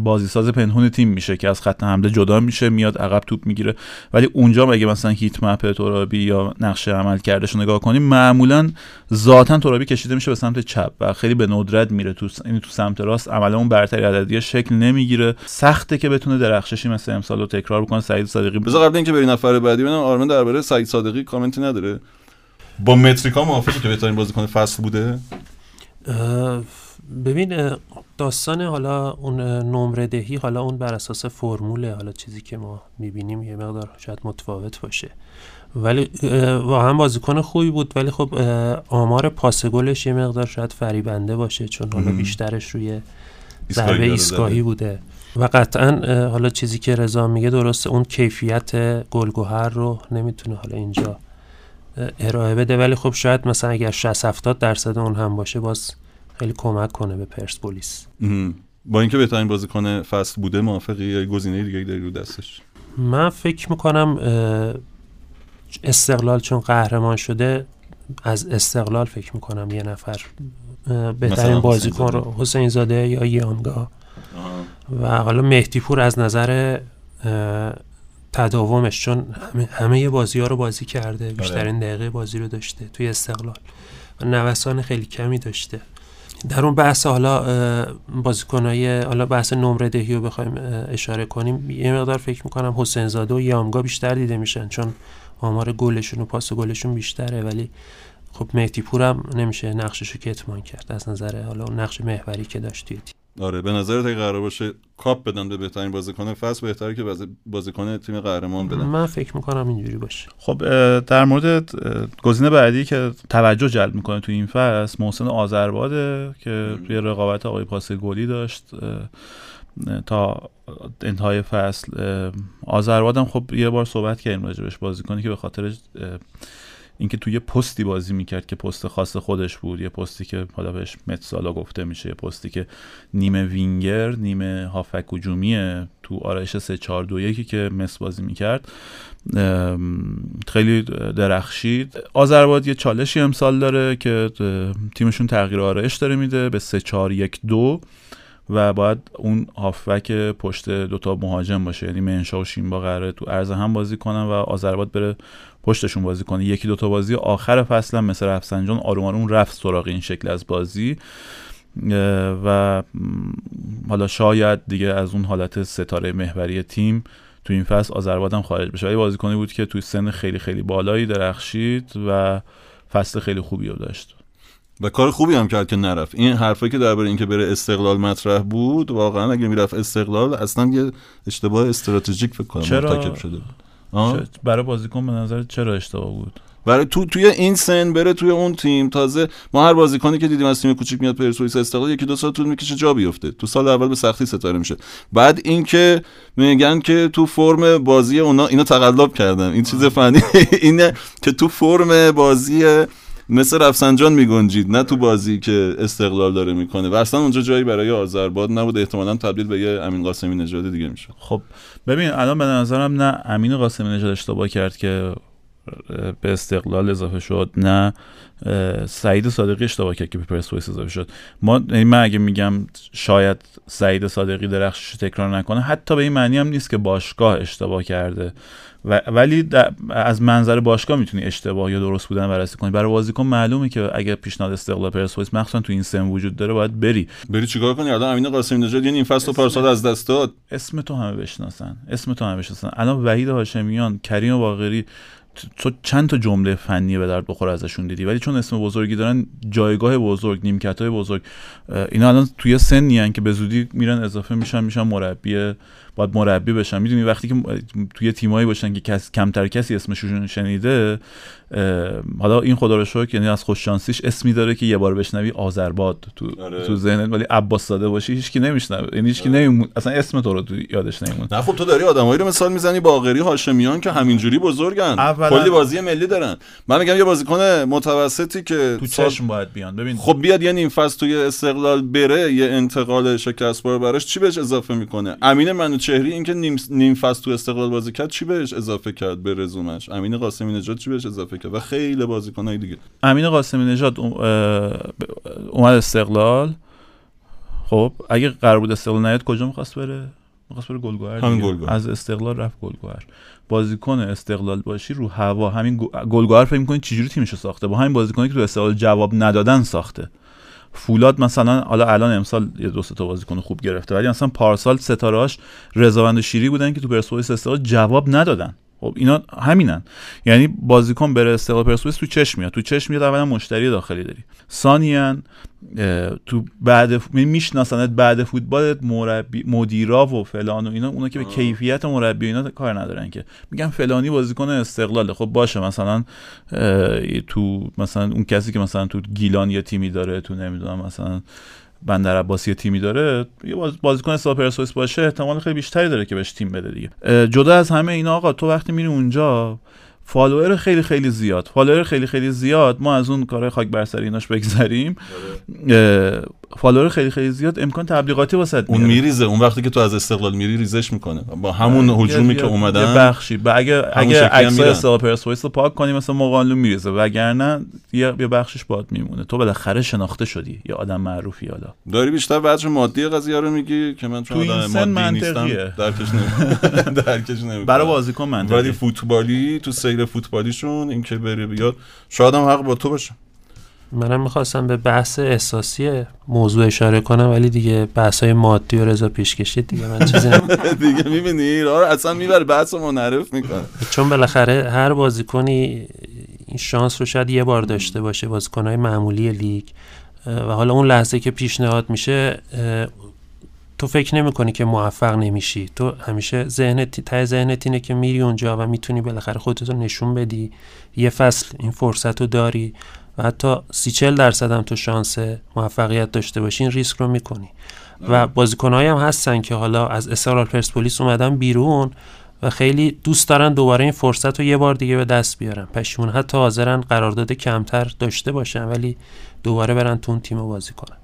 بازیساز پنهون تیم میشه که از خط حمله جدا میشه میاد عقب توپ می‌گیره. ولی اونجا اگه مثلا هیت مپ ترابی یا نقشه عمل کردش نگاه کنیم معمولا ذاتا ترابی کشیده میشه به سمت چپ و خیلی به ندرت میره تو یعنی تو سمت راست عملا اون برتری عددی شکل نمی‌گیره. سخته که بتونه درخششی مثل امسال رو تکرار بکنه. سعید صادقی بذار قبل اینکه بری نفر بعدی ببینم آرمان درباره سعید صادقی کامنتی نداره. با متریکا موافقی که بهترین بازیکن فصل بوده. ببین داستان حالا اون نمره دهی حالا اون بر اساس فرموله حالا چیزی که ما می‌بینیم یه مقدار شاید متفاوت باشه. ولی واقعا بازیکن خوبی بود ولی خب آمار پاس گلش یه مقدار شاید فریبنده باشه چون حالا بیشترش روی ضربه ایستگاهی بوده. و قطعا حالا چیزی که رضا میگه درسته اون کیفیت گلگوهر رو نمی‌تونه حالا اینجا ارائه بده ولی خب شاید مثلا اگر 60 70 درصد اون هم باشه باز خیلی کمک کنه به پرسپولیس. با اینکه بهترین بازیکن فصل بوده موافقی یا گزینه دیگه داری رو دستش؟ من فکر می‌کنم استقلال چون قهرمان شده از استقلال فکر می‌کنم یه نفر بهترین بازیکن رو حسین زاده یا یانگا. و حالا مهدی پور از نظر تداومش چون همه, همه بازی ها رو بازی کرده آره. بیشترین دقیقه بازی رو داشته توی استقلال و نوسان خیلی کمی داشته. در اون بحث حالا بازیکنهای حالا بحث نمره دهی رو بخوایم اشاره کنیم. یه مقدار فکر می‌کنم حسین زاده و یامگا بیشتر دیده میشن چون آمار گلشون و پاس گلشون بیشتره ولی خب مهدی پورم نمیشه نقشش رو کتمان کرد از نظر حالا نقش محوری که داشت توی تیم. آره به نظرت اگه قرار باشه کاپ بدن به بهترین بازیکن فصل بهتره که بازیکن تیم قهرمان بدن. من فکر می‌کنم اینجوری باشه. خب در مورد گزینه بعدی که توجه جلب می‌کنه تو این فصل محسن آذرباده که توی رقابت آقای پاس گلی داشت تا انتهای فصل آذربادم خب یه بار صحبت کردیم راجبش بازیکنی که به خاطر اینکه توی پستی بازی می‌کرد که پست خاص خودش بود یه پستی که حالا بهش متسالا گفته میشه یه پستی که نیمه وینگر نیمه هافک هجومیه تو آرایش 3 4 2 1 که مس بازی می‌کرد. خیلی درخشید. آذربایجان یه چالشی امسال داره که تیمشون تغییر آرایش داره میده به 3 4 1 2 و باید اون هافبک پشت دوتا مهاجم باشه. یعنی منشا و شیمبا قراره تو عرض هم بازی کنن و آذربایجان بره پشتشون بازی کنه یکی دوتا بازی آخر فصل هم مثل رفسنجان آروم آروم رفت سراغ این شکل از بازی. و حالا شاید دیگه از اون حالت ستاره محوری تیم تو این فصل آذربایجان خارج بشه. ولی بازیکنی بود که توی سن خیلی خیلی بالایی درخشید و فصل خیلی خوبی رو داشت. و کار خوبی هم کرد که نرفت. این حرفی که درباره اینکه بره استقلال مطرح بود واقعا اگه می‌رفت استقلال اصلا یه اشتباه استراتژیک فکر کنم مرتکب شده بود. برای بازیکن به نظر چرا اشتباه بود؟ برای تو توی این سن بره توی اون تیم تازه ما هر بازیکنی که دیدیم از تیم کوچیک میاد پرسپولیس استقلال یکی دو سال طول می‌کشه جا بیفته. تو سال اول به سختی ستاره میشه. بعد اینکه میگن که تو فرم بازی اونا اینا تقلب کردن این چیز فنی اینه که تو فرم بازی مثل رفسنجان میگنجید نه تو بازی که استقلال داره می‌کنه. و اصلا اونجا جایی برای آذرباد نبود. احتمالا تبدیل به یه امین قاسمی نژاد دیگه میشه خب ببین الان به نظرم نه امین قاسمی نژاد اشتباه کرد که به استقلال اضافه شد نه سعید صادقی اشتباه کرد که به پرسپولیس اضافه شد. ما یعنی من اگه میگم شاید سعید صادقی درخشش تکرار نکنه حتی به این معنی هم نیست که باشگاه اشتباه کرده. و ولی از منظر باشگاه می‌تونی اشتباه یا درست بودن بررسی کنی. برای بازیکن معلومه که اگه پیشنهاد استقلال پرسپولیس مخصوصا تو این سن وجود داره باید بری. بری چیکار کنی؟ الان امین قاسمی نژاد یه نیم فصل پارسال از دست داد. اسم تو همه بشناسن. اسم تو همه بشناسن. الان وحید هاشمیان کریم باقری تو چند تا جمله فنی به درد بخور ازشون دیدی؟ ولی چون اسم بزرگی دارن جایگاه بزرگ نیمکت های بزرگ اینا الان توی سنی که به زودی میرن اضافه میشن میشن مربی باید مربی بشن. می‌دونی وقتی که توی تیمایی باشن که کس کمتر کسی اسمشون شنیده حالا این خدا رو شکر یعنی از خوششانسیش اسمی داره که یه بار بشنوی آذرباد تو آره. تو ذهنت ولی عباس ساده باشی هیچکی نمیشنوه. یعنی هیچکی آره. اصلا اسم تو رو تو یادش نمیمونه. نه خب تو داری آدمایی رو مثال می‌زنی باقری هاشمیان که همینجوری بزرگن. اولا... کلی بازی ملی دارن. من میگم یه بازیکن متوسطی که تو چشم باید بیان. ببین خب بیاد یه نیم فصل توی استقلال بره یه انتقال شکست بار براش چی بهش اضافه می‌کنه؟ امین منو چهری اینکه نیم نیم فصل تو استقلال بازی کرد چی بهش اضافه کرد به رزومش؟ امین قاسمی نژاد چی بهش اضافه کرد و خیلی بازیکنای دیگه. امین قاسمی نژاد اومد استقلال. خب اگه قرار بود استقلال نیاد کجا می‌خواست بره؟ می‌خواست بره گلگهر گلگوهر. از استقلال رفت گلگهر بازیکن استقلال باشی رو هوا. همین گلگهر فکر می‌کنی چجوری تیمشو ساخته؟ با همین بازیکنی که تو استقلال جواب ندادن ساخته. فولاد مثلا حالا الان امسال یه دو تا بازیکن خوب گرفته ولی مثلا پارسال ستارهاش رضاوند شیری بودن که تو پرسپولیس استقلال جواب ندادن. خب اینا همینن. یعنی بازیکن بره استقلال پرسپولیس تو چشم میاد. تو چشم میاد اولا مشتری داخلی داری. ثانیا تو بعد میشناسنت بعد فوتبالت مربی مدیرا و فلان و اینا اونا که به کیفیت مربی اینا کار ندارن که. میگن فلانی بازیکن استقلاله. خب باشه مثلا تو مثلا اون کسی که مثلا تو گیلان یه تیمی داره تو نمی‌دونم مثلا بندر عباسی تیمی داره یه بازیکن استقلال پرسپولیس باشه احتمال خیلی بیشتری داره که بهش تیم بده دیگه. جدا از همه اینا آقا تو وقتی میری اونجا follower خیلی خیلی زیاد. follower خیلی خیلی زیاد. ما از اون کارهای خاک برسری ایناش بگذریم. follower خیلی خیلی زیاد امکان تبلیغاتی واسه اون میریزه اون وقتی که تو از استقلال میری ریزش می‌کنه. با همون هجومی که اومدن یه بخشی. با اگه اگه عکس استقلال پرسپولیس رو پاک کنیم مثلا مقالو میریزه. وگرنه یه یه بخشش باد میمونه. تو بالاخره شناخته شدی. یه آدم معروفی حالا. داری بیشتر وجه مادی قضیه رو میگی که من چون آدم مادی نیستم درکش درکش نمی‌کنم برای بازیکن منطقیه. ولی فوتبالی تو سیر فوتبالیشون این که بری بیاد شاید هم حق با تو باشه. منم می‌خواستم به بحث احساسی موضوع اشاره کنم ولی دیگه بحث های مادی و رضا پیش کشید دیگه من چیزی دیگه می‌بینی؟ اصلا می‌بره بحث منعرف می‌کنه. چون بالاخره هر بازیکنی این شانس رو شاید یه بار داشته باشه بازیکنهای معمولی لیگ. و حالا اون لحظه که پیشنهاد میشه تو فکر نمی کنی که موفق نمیشی. تو همیشه ذهنت ته ذهنت اینه که میری اونجا و می‌تونی بالاخره خودت رو نشون بدی. یه فصل این فرصت رو داری. و حتی سی چل درصد هم تو شانس موفقیت داشته باشی این ریسک رو می‌کنی. و بازیکنهایی هم هستن که حالا از استقلال پرسپولیس اومدن بیرون و خیلی دوست دارن دوباره این فرصت رو یه بار دیگه به دست بیارن. پشیمون حتی حاضرن قرارداد کمتر داشته باشن ولی دوباره برن تو اون تیم بازی کنن.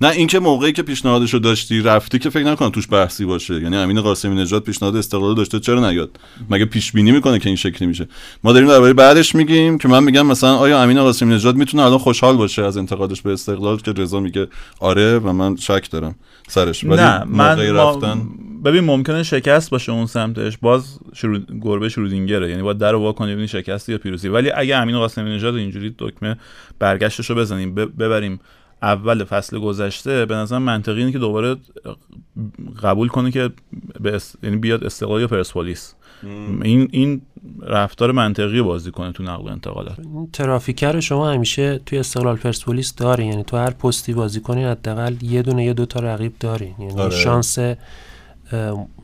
نه اینکه موقعی که پیشنهادشو داشتی رفتی که فکر نکنم توش بحثی باشه. یعنی امین قاسمی نژاد پیشنهاد استقلال داشته چرا نیاد؟ مگه پیش بینی می‌کنه که این شکلی میشه؟ ما داریم درباره بعدش میگیم که من میگم مثلا آیا امین قاسمی نژاد می‌تونه الان خوشحال باشه از انتقادش به استقلال که رضا میگه آره و من شک دارم سرش. ولی نه من رفتن ببین ممکنه شکست باشه اون سمتش. باز شروع گربه شرودینگره. یعنی باید در وا کنی شکست یا پیروزی. ولی اگه امین قاسمی نژاد اینجوری دکمه برگشتشو بزنیم ببریم اول فصل گذشته به نظر منطقی اینه که دوباره قبول کنه که به یعنی بیاد استقلال یا پرسپولیس. این این رفتار منطقی بازی کنه تو نقل و انتقالات. ترافیکر شما همیشه توی استقلال پرسپولیس داری یعنی تو هر پستی بازی کنی حداقل یه دونه یه دو تا رقیب داری. یعنی آره. شانس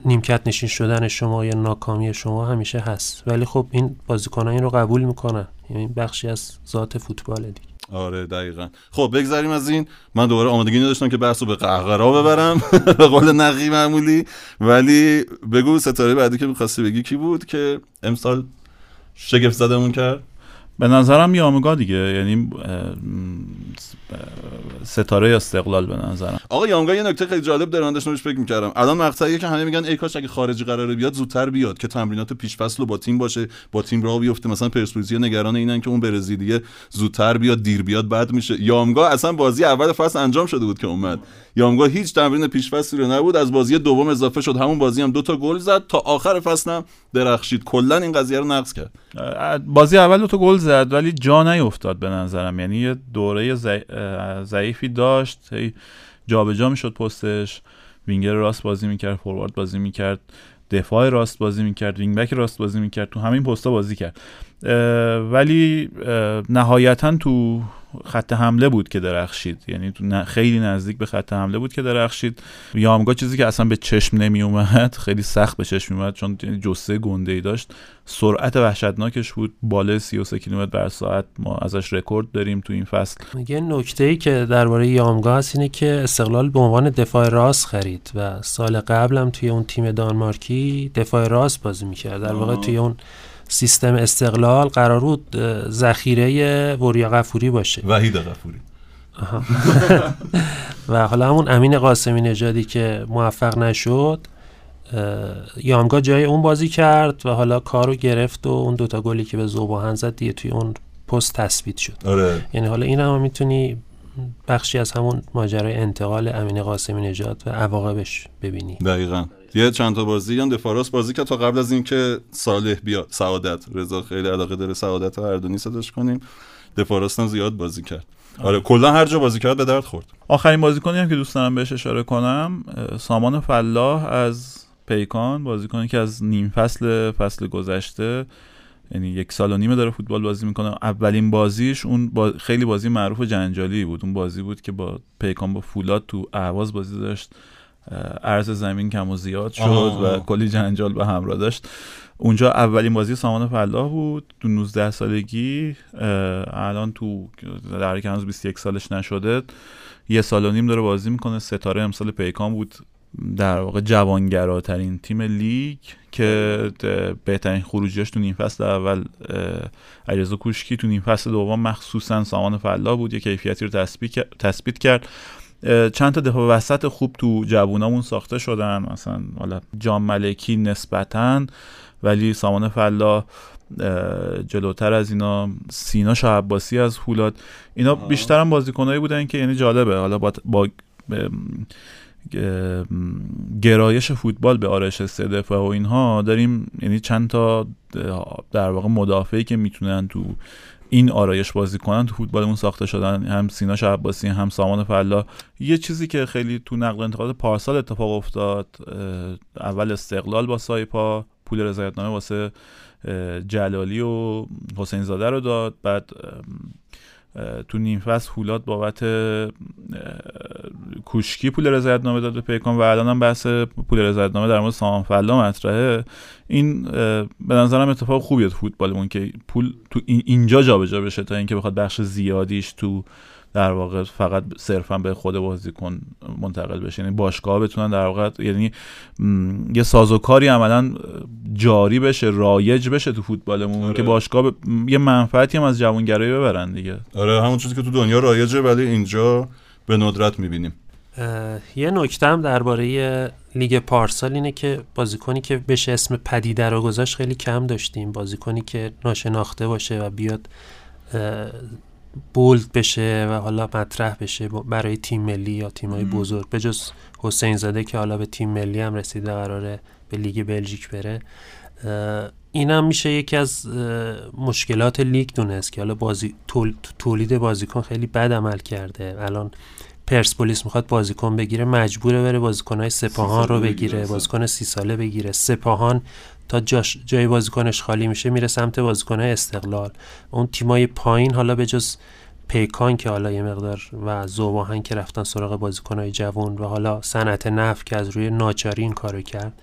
نیمکت نشین شدن شما یا ناکامی شما همیشه هست. ولی خب این بازیکنان این رو قبول می‌کنن. یعنی بخشی از ذات فوتبال دیگه. آره دقیقا. خب بگذاریم از این. من دوباره آمادگی نداشتم که بحث رو به قهقرا ببرم. به قول نقی معمولی. ولی بگو ستاره بعدی که می‌خواستی بگی کی بود که امسال شگفت زدمون کرد؟ به نظرم یامگا دیگه یعنی ستاره استقلال به نظرم. آقا یامگا یه نکته خیلی جالب داره من داشتم فکر می‌کردم. الان مقطعیه که همه میگن ای کاش اگه خارجی قراره بیاد زودتر بیاد که تمرینات پیش فصل با تیم باشه با تیم راه بیفته. مثلا پرسپولیس نگران اینن که اون برزیلیه زودتر بیاد دیر بیاد بعد میشه. یامگا اصلا بازی اول فصل انجام شده بود که اومد. یامگا هیچ تمرین پیش فصلی رو نبود. از بازی دوم اضافه شد. همون بازی هم دو تا گل زد. تا آخر فصل هم درخشید. کلا این قضیه رو نقض کرد. بازی اول دو تا گل زد ولی جا نیفتاد به نظرم. یعنی یه دوره ضعیفی داشت جابجا می‌شد پستش وینگر راست بازی می‌کرد فوروارد بازی می‌کرد دفاع راست بازی می‌کرد وینگ بک راست بازی می‌کرد تو همین پستا بازی کرد. ولی نهایتا تو خط حمله بود که درخشید. یعنی خیلی نزدیک به خط حمله بود که درخشید. یامگا چیزی که اصلا به چشم نمی اومد خیلی سخت به چشم می اومد چون جسه گنده ای داشت. سرعت وحشتناکش بود. بالای 33 کیلومتر بر ساعت ما ازش رکورد داریم تو این فصل. یه نکته ای که درباره یامگا هست اینه که استقلال به عنوان دفاع راست خرید و سال قبلم توی اون تیم دانمارکی دفاع راست بازی می‌کرد. در واقع توی اون سیستم استقلال قرار بود ذخیره وریا غفوری باشه. وحید غفوری. و حالا همون امین قاسمی نژادی که موفق نشد یامگا جای اون بازی کرد و حالا کارو گرفت و اون دوتا گلی که به زوباهن زد دیگه توی اون پست تثبیت شد. آره. یعنی حالا این هم می‌تونی بخشی از همون ماجرای انتقال امین قاسمی نژاد و عواقبش ببینی. دقیقا. یه چند تا بازی هم دفاراس بازی که تا قبل از اینکه صالح بیاد سعادت رضا خیلی علاقه داره سعادت رو اردونی صداش کنیم. دفاراس هم زیاد بازی کرد. آره کلا هر جا بازی کرد به درد خورد. آخرین بازیکنی هم که دوست دارم بهش اشاره کنم سامان فلاح از پیکان بازیکنی که از نیم فصل فصل گذشته یعنی یک سال و نیمه داره فوتبال بازی می‌کنه. اولین بازیش اون با خیلی بازی معروف جنجالی بود. اون بازی بود که با پیکان با فولاد تو اهواز بازی داشت. عرض زمین کم و زیاد شد و کلی جنجال به همراه داشت. اونجا اولین بازی سامان فلاح بود. تو 19 سالگی الان تو در که هنوز 21 سالش نشده یه سال و نیم داره بازی می‌کنه. ستاره امسال پیکان بود. در واقع جوانگراترین تیم لیگ که بهترین خروجیاش تو نیم فصل اول علیرضا کوشکی تو نیم فصل دوم مخصوصا سامان فلاح بود. یه کیفیتی رو تثبیت کرد. چند تا دفاع وسط خوب تو جوونامون ساخته شدن مثلا حالا جام ملکی نسبتا ولی سامان فلا جلوتر از اینا سینا شعباسی از فولاد اینا بیشتر هم بازیکنایی بودن که یعنی جالبه. حالا با, با گرایش فوتبال به آرش سه دفاع و اینها داریم یعنی چند تا در واقع مدافعی که می‌تونن تو این آرایش بازی کنن تو فوتبالمون ساخته شدن هم سینا شعباسی هم سامان فلا یه چیزی که خیلی تو نقل انتقالات پارسال اتفاق افتاد اول استقلال با سایپا پول رضایتنامه واسه جلالی و حسین زاده رو داد بعد تو نیم فصل فولاد بابت کوشکی پول رضایتنامه داد به پیکان و الان هم بحث پول رضایتنامه در مورد سامان فلا مطرحه. این به نظرم اتفاق خوبیه تو فوتبالمون که پول تو اینجا جابجا بشه تا اینکه بخواد بخش زیادیش تو در واقع فقط صرفا به خود بازیکن منتقل بشه. یعنی باشگاه بتونن در واقع یعنی یه سازوکاری عملا جاری بشه رایج بشه تو فوتبالمون آره. که باشگاه یه منفعتی هم از جوانگرایی ببرن دیگه. آره همون چیزی که تو دنیا رایجه ولی اینجا به ندرت می‌بینیم. یه نکته هم درباره لیگ پارسال اینه که بازیکنی که بشه اسم پدیده رو گذاشت خیلی کم داشتیم. بازیکنی که ناشناخته باشه و بیاد بولد بشه و حالا مطرح بشه برای تیم ملی یا تیمای بزرگ. به جز حسین زاده که حالا به تیم ملی هم رسیده قراره به لیگ بلژیک بره. این هم میشه یکی از مشکلات لیگ دونست که حالا بازی تولید بازیکن خیلی بد عمل کرده. الان پرسپولیس می‌خواد بازیکن بگیره مجبوره بره بازیکنهای سپاهان رو بگیره بازیکن سی ساله بگیره. سپاهان تا جاش جای بازیکنش خالی میشه میره سمت بازیکنهای استقلال. اون تیمای پایین حالا به جز پیکان که حالا یه مقدار و زوباهن که رفتن سراغ بازیکنهای جوان و حالا صنعت نفت که از روی ناچاری این کارو کرد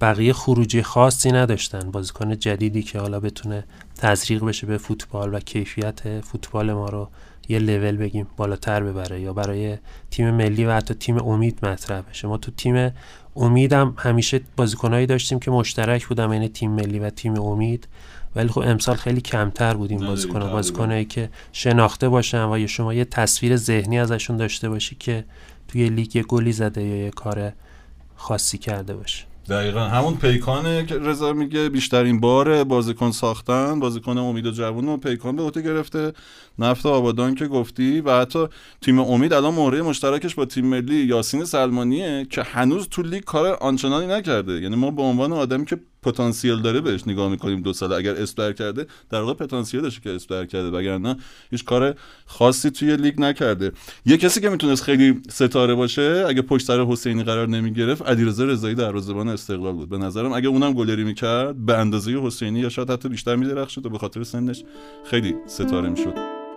بقیه خروجی خاصی نداشتن. بازیکن جدیدی که حالا بتونه تزریق بشه به فوتبال و کیفیت فوتبال ما رو یه لول بگیم بالاتر ببره یا برای تیم ملی و حتی تیم امید مطرح بشه. ما تو تیم امیدم همیشه بازیکنایی داشتیم که مشترک بودن بین تیم ملی و تیم امید. ولی خب امسال خیلی کمتر بود این بازیکن بازیکنایی که شناخته باشن و یا شما یه تصویر ذهنی ازشون داشته باشی که توی لیگ یه گلی زده یا یه کار خاصی کرده باشه. دقیقا. همون پیکانه که رضا میگه بیشترین بار بازیکن ساختن بازیکن امید و جوون و پیکان به عهده گرفته. نفت آبادان که گفتی و حتی تیم امید الان مهره مشترکش با تیم ملی یاسین سلمانیه که هنوز تو لیگ کار آنچنانی نکرده. یعنی ما به عنوان آدمی که پتانسیل داره بهش نگاه می‌کنیم دو سال اگر اسپر کرده در واقع پتانسیل داشته که اسپر کرده. وگرنه هیچ کار خاصی توی لیگ نکرده. یه کسی که می‌تونست خیلی ستاره باشه اگه پشت سر حسینی قرار نمی‌گرفت علیرضا رضایی دروازه‌بان استقلال بود. به نظرم اگه اونم گلری می‌کرد به اندازه حسینی یا شاید حتی بیشتر میدرخشید و به خاطر سنش خیلی ستاره می‌شد.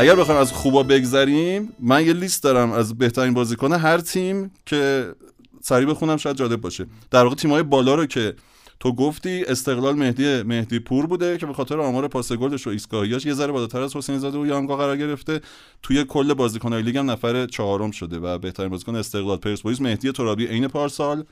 اگر بخوایم از خوبا بگذریم من یه لیست دارم از بهترین بازیکن هر تیم که سریع بخونم شاید جالب باشه. در واقع تیم‌های بالا رو که تو گفتی استقلال مهدی مهدی پور بوده که به خاطر آمار پاس گلش و ایستگاهیاش یه ذره بالاتر از حسین زاده و یانگا قرار گرفته. توی کل بازیکن‌های لیگ هم نفر چهارم شده و بهترین بازیکن استقلال پرسپولیس مهدی ترابی عین پارسال.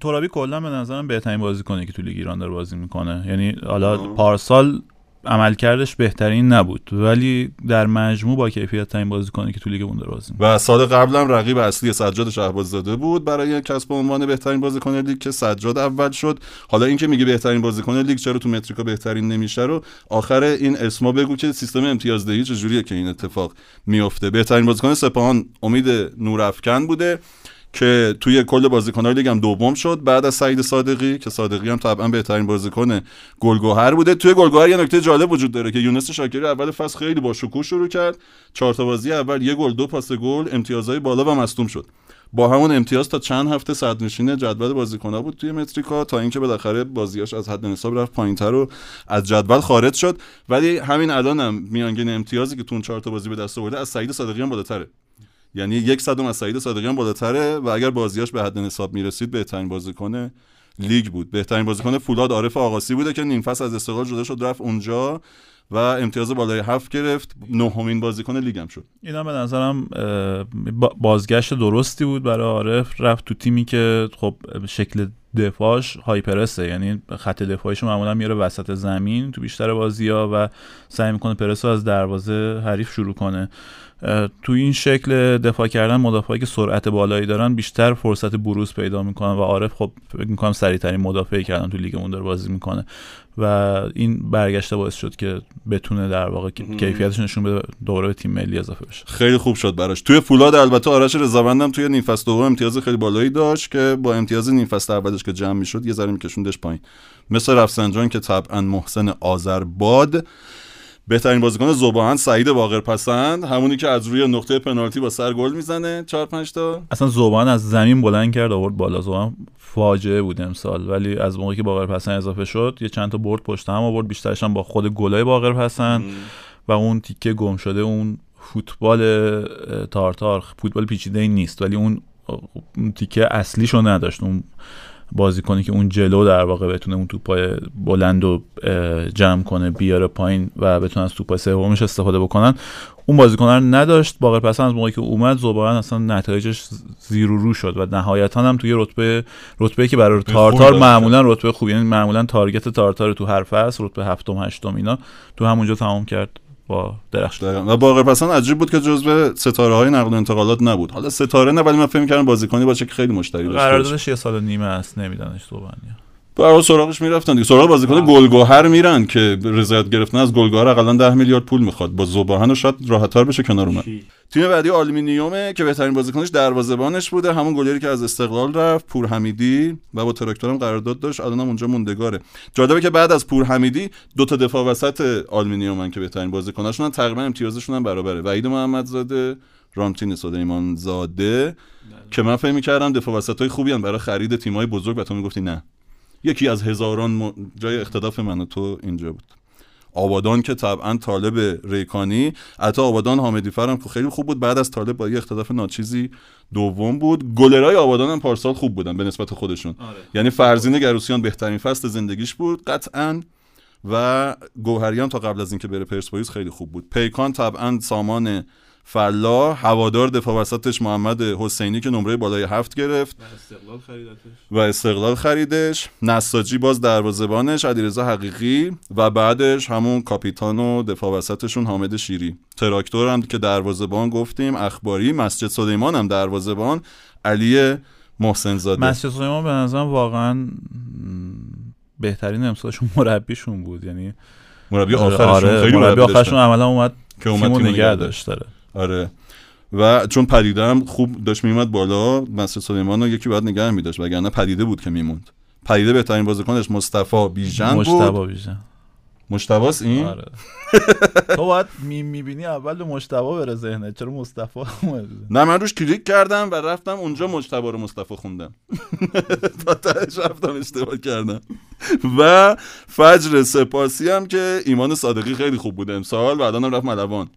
ترابی کلا به نظرم بهترین بازیکنه که تو لیگ ایران داره بازی می‌کنه. یعنی حالا پارسال عملکردش بهترین نبود. ولی در مجموع با کیفیت ترین بازیکنی که تو لیگ بونده بازی و سال قبلم رقیب اصلی سجاد شهباز زاده بود برای کسب عنوان بهترین بازیکن لیگ که سجاد اول شد. حالا اینکه میگه بهترین بازیکن لیگ چرا تو متریکا بهترین نمیشه رو آخر این اسما بگو که سیستم امتیازدهی چجوریه که این اتفاق میفته بهترین بازیکن سپاهان امید نورافکن بوده. که توی کل بازیکن‌های لیگ هم دوم شد بعد از سعید صادقی که صادقی هم طبعا بهترین بازیکن گلگوهر بوده. توی گلگوهر یه نکته جالب وجود داره که یونس شاکری اول فصل خیلی با شکوه شروع کرد. چهار تا بازی اول یه گل دو پاس گل امتیازهای بالا و مصدوم شد. با همون امتیاز تا چند هفته صدرنشین جدول بازیکن‌ها بود توی متریکا تا اینکه بالاخره بازیاش از حد نصاب رفت پایینتر و از جدول خارج شد. ولی همین الانم هم میانگین امتیازی که تو اون چهار تا بازی به دست آورده از سعید صادقی هم بالاتره. یعنی یک صدم از سعید صادقیان بالاتره و اگر بازیاش به حد نصاب می‌رسید بهترین بازیکن لیگ بود. بهترین بازیکن فولاد عارف آقاسی بوده که نیم فصل از استقلال جدا شد رفت اونجا و امتیاز بالای هفت گرفت. نهمین بازیکن لیگم شد. اینا به نظرم بازگشت درستی بود برای عارف. رفت تو تیمی که خب شکل دفاعش هایپرسه. یعنی خط دفاعیش معمولا میاره وسط زمین تو بیشتر بازی ها و سعی می‌کنه پرس از دروازه حریف شروع کنه. تو این شکل دفاع کردن مدافعی که سرعت بالایی دارن بیشتر فرصت بروز پیدا می‌کنن و عارف خب فکر می‌کنم سریعترین مدافعی کردن تو لیگ اون داره بازی می‌کنه و این برگشته باعث شد که بتونه در واقع کیفیتش نشون بده دوره به تیم ملی اضافه بشه. خیلی خوب شد براش. توی فولاد البته آرش رضاوندم توی نیم فصل دوم امتیاز خیلی بالایی داشت که با امتیاز نیم فصل اولش که جمع می‌شد یه ذره میکشوندش پایین. مثل رفسنجان که طبعا محسن آذرباد بهترین بازیکن زبان سعید واقر پسند. همونی که از روی نقطه پنالتی با سر گل می‌زنه. 4 5 تا. اصلا زبان از زمین بلند کرد آورد بالا. زبان فاجعه بود امسال. ولی از موقعی که باقر پسند اضافه شد یه چند تا برد پشت هم آورد. بیشترش هم با خود گلای باقر پسند. و اون تیکه گم شده اون فوتبال تارتار فوتبال پیچیده ای نیست. ولی اون تیکه اصلیشو نداشت. اون بازیکنی که اون جلو در واقع بتونه اون توپای بلند رو جمع کنه بیاره پایین و بتونه از توپای سومش استفاده بکنن. اون بازیکن رو نداشت. باقر پس از موقعی که اومد زبان اصلا نتایجش زیر و رو شد و نهایتا هم توی رتبه رتبه که برای تارتار معمولا رتبه خوبی یعنی معمولا تارگت تارتار تو هر فصل رتبه هفتم هشتم اینا تو همونجا تمام کرد. با درخش و باقر پسند عجیب بود که جزو ستاره های نقل و انتقالات نبود. حالا ستاره نه ولی من فکر می‌کردم بازیکنی باشه که خیلی مشتری داشته قراردادش یه سال و نیمه است. نمیدانش صبحانه برای سراغش می‌رفتن دیگه. سراغ بازیکن گلگوهر میرن که رضایت گرفتن. از گلگوهر اقلا 10 میلیارد پول می‌خواد. با زباهن شاید راحت‌تر بشه کنار اومد. تیم بعدی آلومینیومه که بهترین بازیکنش دروازه‌بانش بوده. همون گلری که از استقلال رفت پور حمیدی و با تراکتورم قرارداد داشت. الانم اونجا موندگاره. جالبه که بعد از پور حمیدی دو تا دفاع وسط آلومینیومن که بهترین بازیکناشون تقریبا امتیازشون هم برابره. وحید محمدزاده رامتین سلیمان زاده که من فکر می‌کردم دفاع وسطای خوبی هم برای خرید تیم‌های بزرگ و تو می‌گفتی نه. یکی از هزاران م... جای اختلاف من و تو اینجا بود. آبادان که طبعا طالب ریکانی عطا آبادان حامدی فرم که خیلی خوب بود. بعد از طالب با یه اختلاف ناچیزی دوم بود. گلرای آبادان هم پارسال خوب بودن به نسبت خودشون. یعنی فرزین گروسیان بهترین فصل زندگیش بود قطعا. و گوهریان تا قبل از اینکه بره پرسپولیس خیلی خوب بود. پیکان طبعا سامان فلا هوادار دفاع وسطش محمد حسینی که نمره بالای هفت گرفت. و استقلال خریدش. نساجی باز دروازه‌بانش علیرضا حقیقی و بعدش همون کاپیتان و دفاع وسطشون حامد شیری. تراکتور هم که دروازه‌بان گفتیم اخباری مسجد سلیمان هم دروازه‌بان علی محسن زاده مسجد سلیمان به نظرم واقعا بهترین امسالشون مربیشون بود. یعنی مربی آخرشون آره خیلی مربی آخرشون. عملا اومد که اومد تیمو نگه داشت. داره آره. و چون پدیده هم خوب داشت میومد بالا مسجد سلیمان رو یکی باید نگه میداشت وگرنه پدیده بود که میموند. پدیده بهترین بازیکنش مصطفی بیژن بود. بیژن. مشتباس این؟ آره. تو باید می می‌بینی اول مجتبی بره ذهنت چرا مصطفی نه من روش کلیک کردم و رفتم اونجا مجتبا رو مصطفی خوندم. تا تهش رفتم اشتباه کردم. و فجر سپاسی هم که ایمان صادقی خیلی خوب بود امسال و رفت ملوان.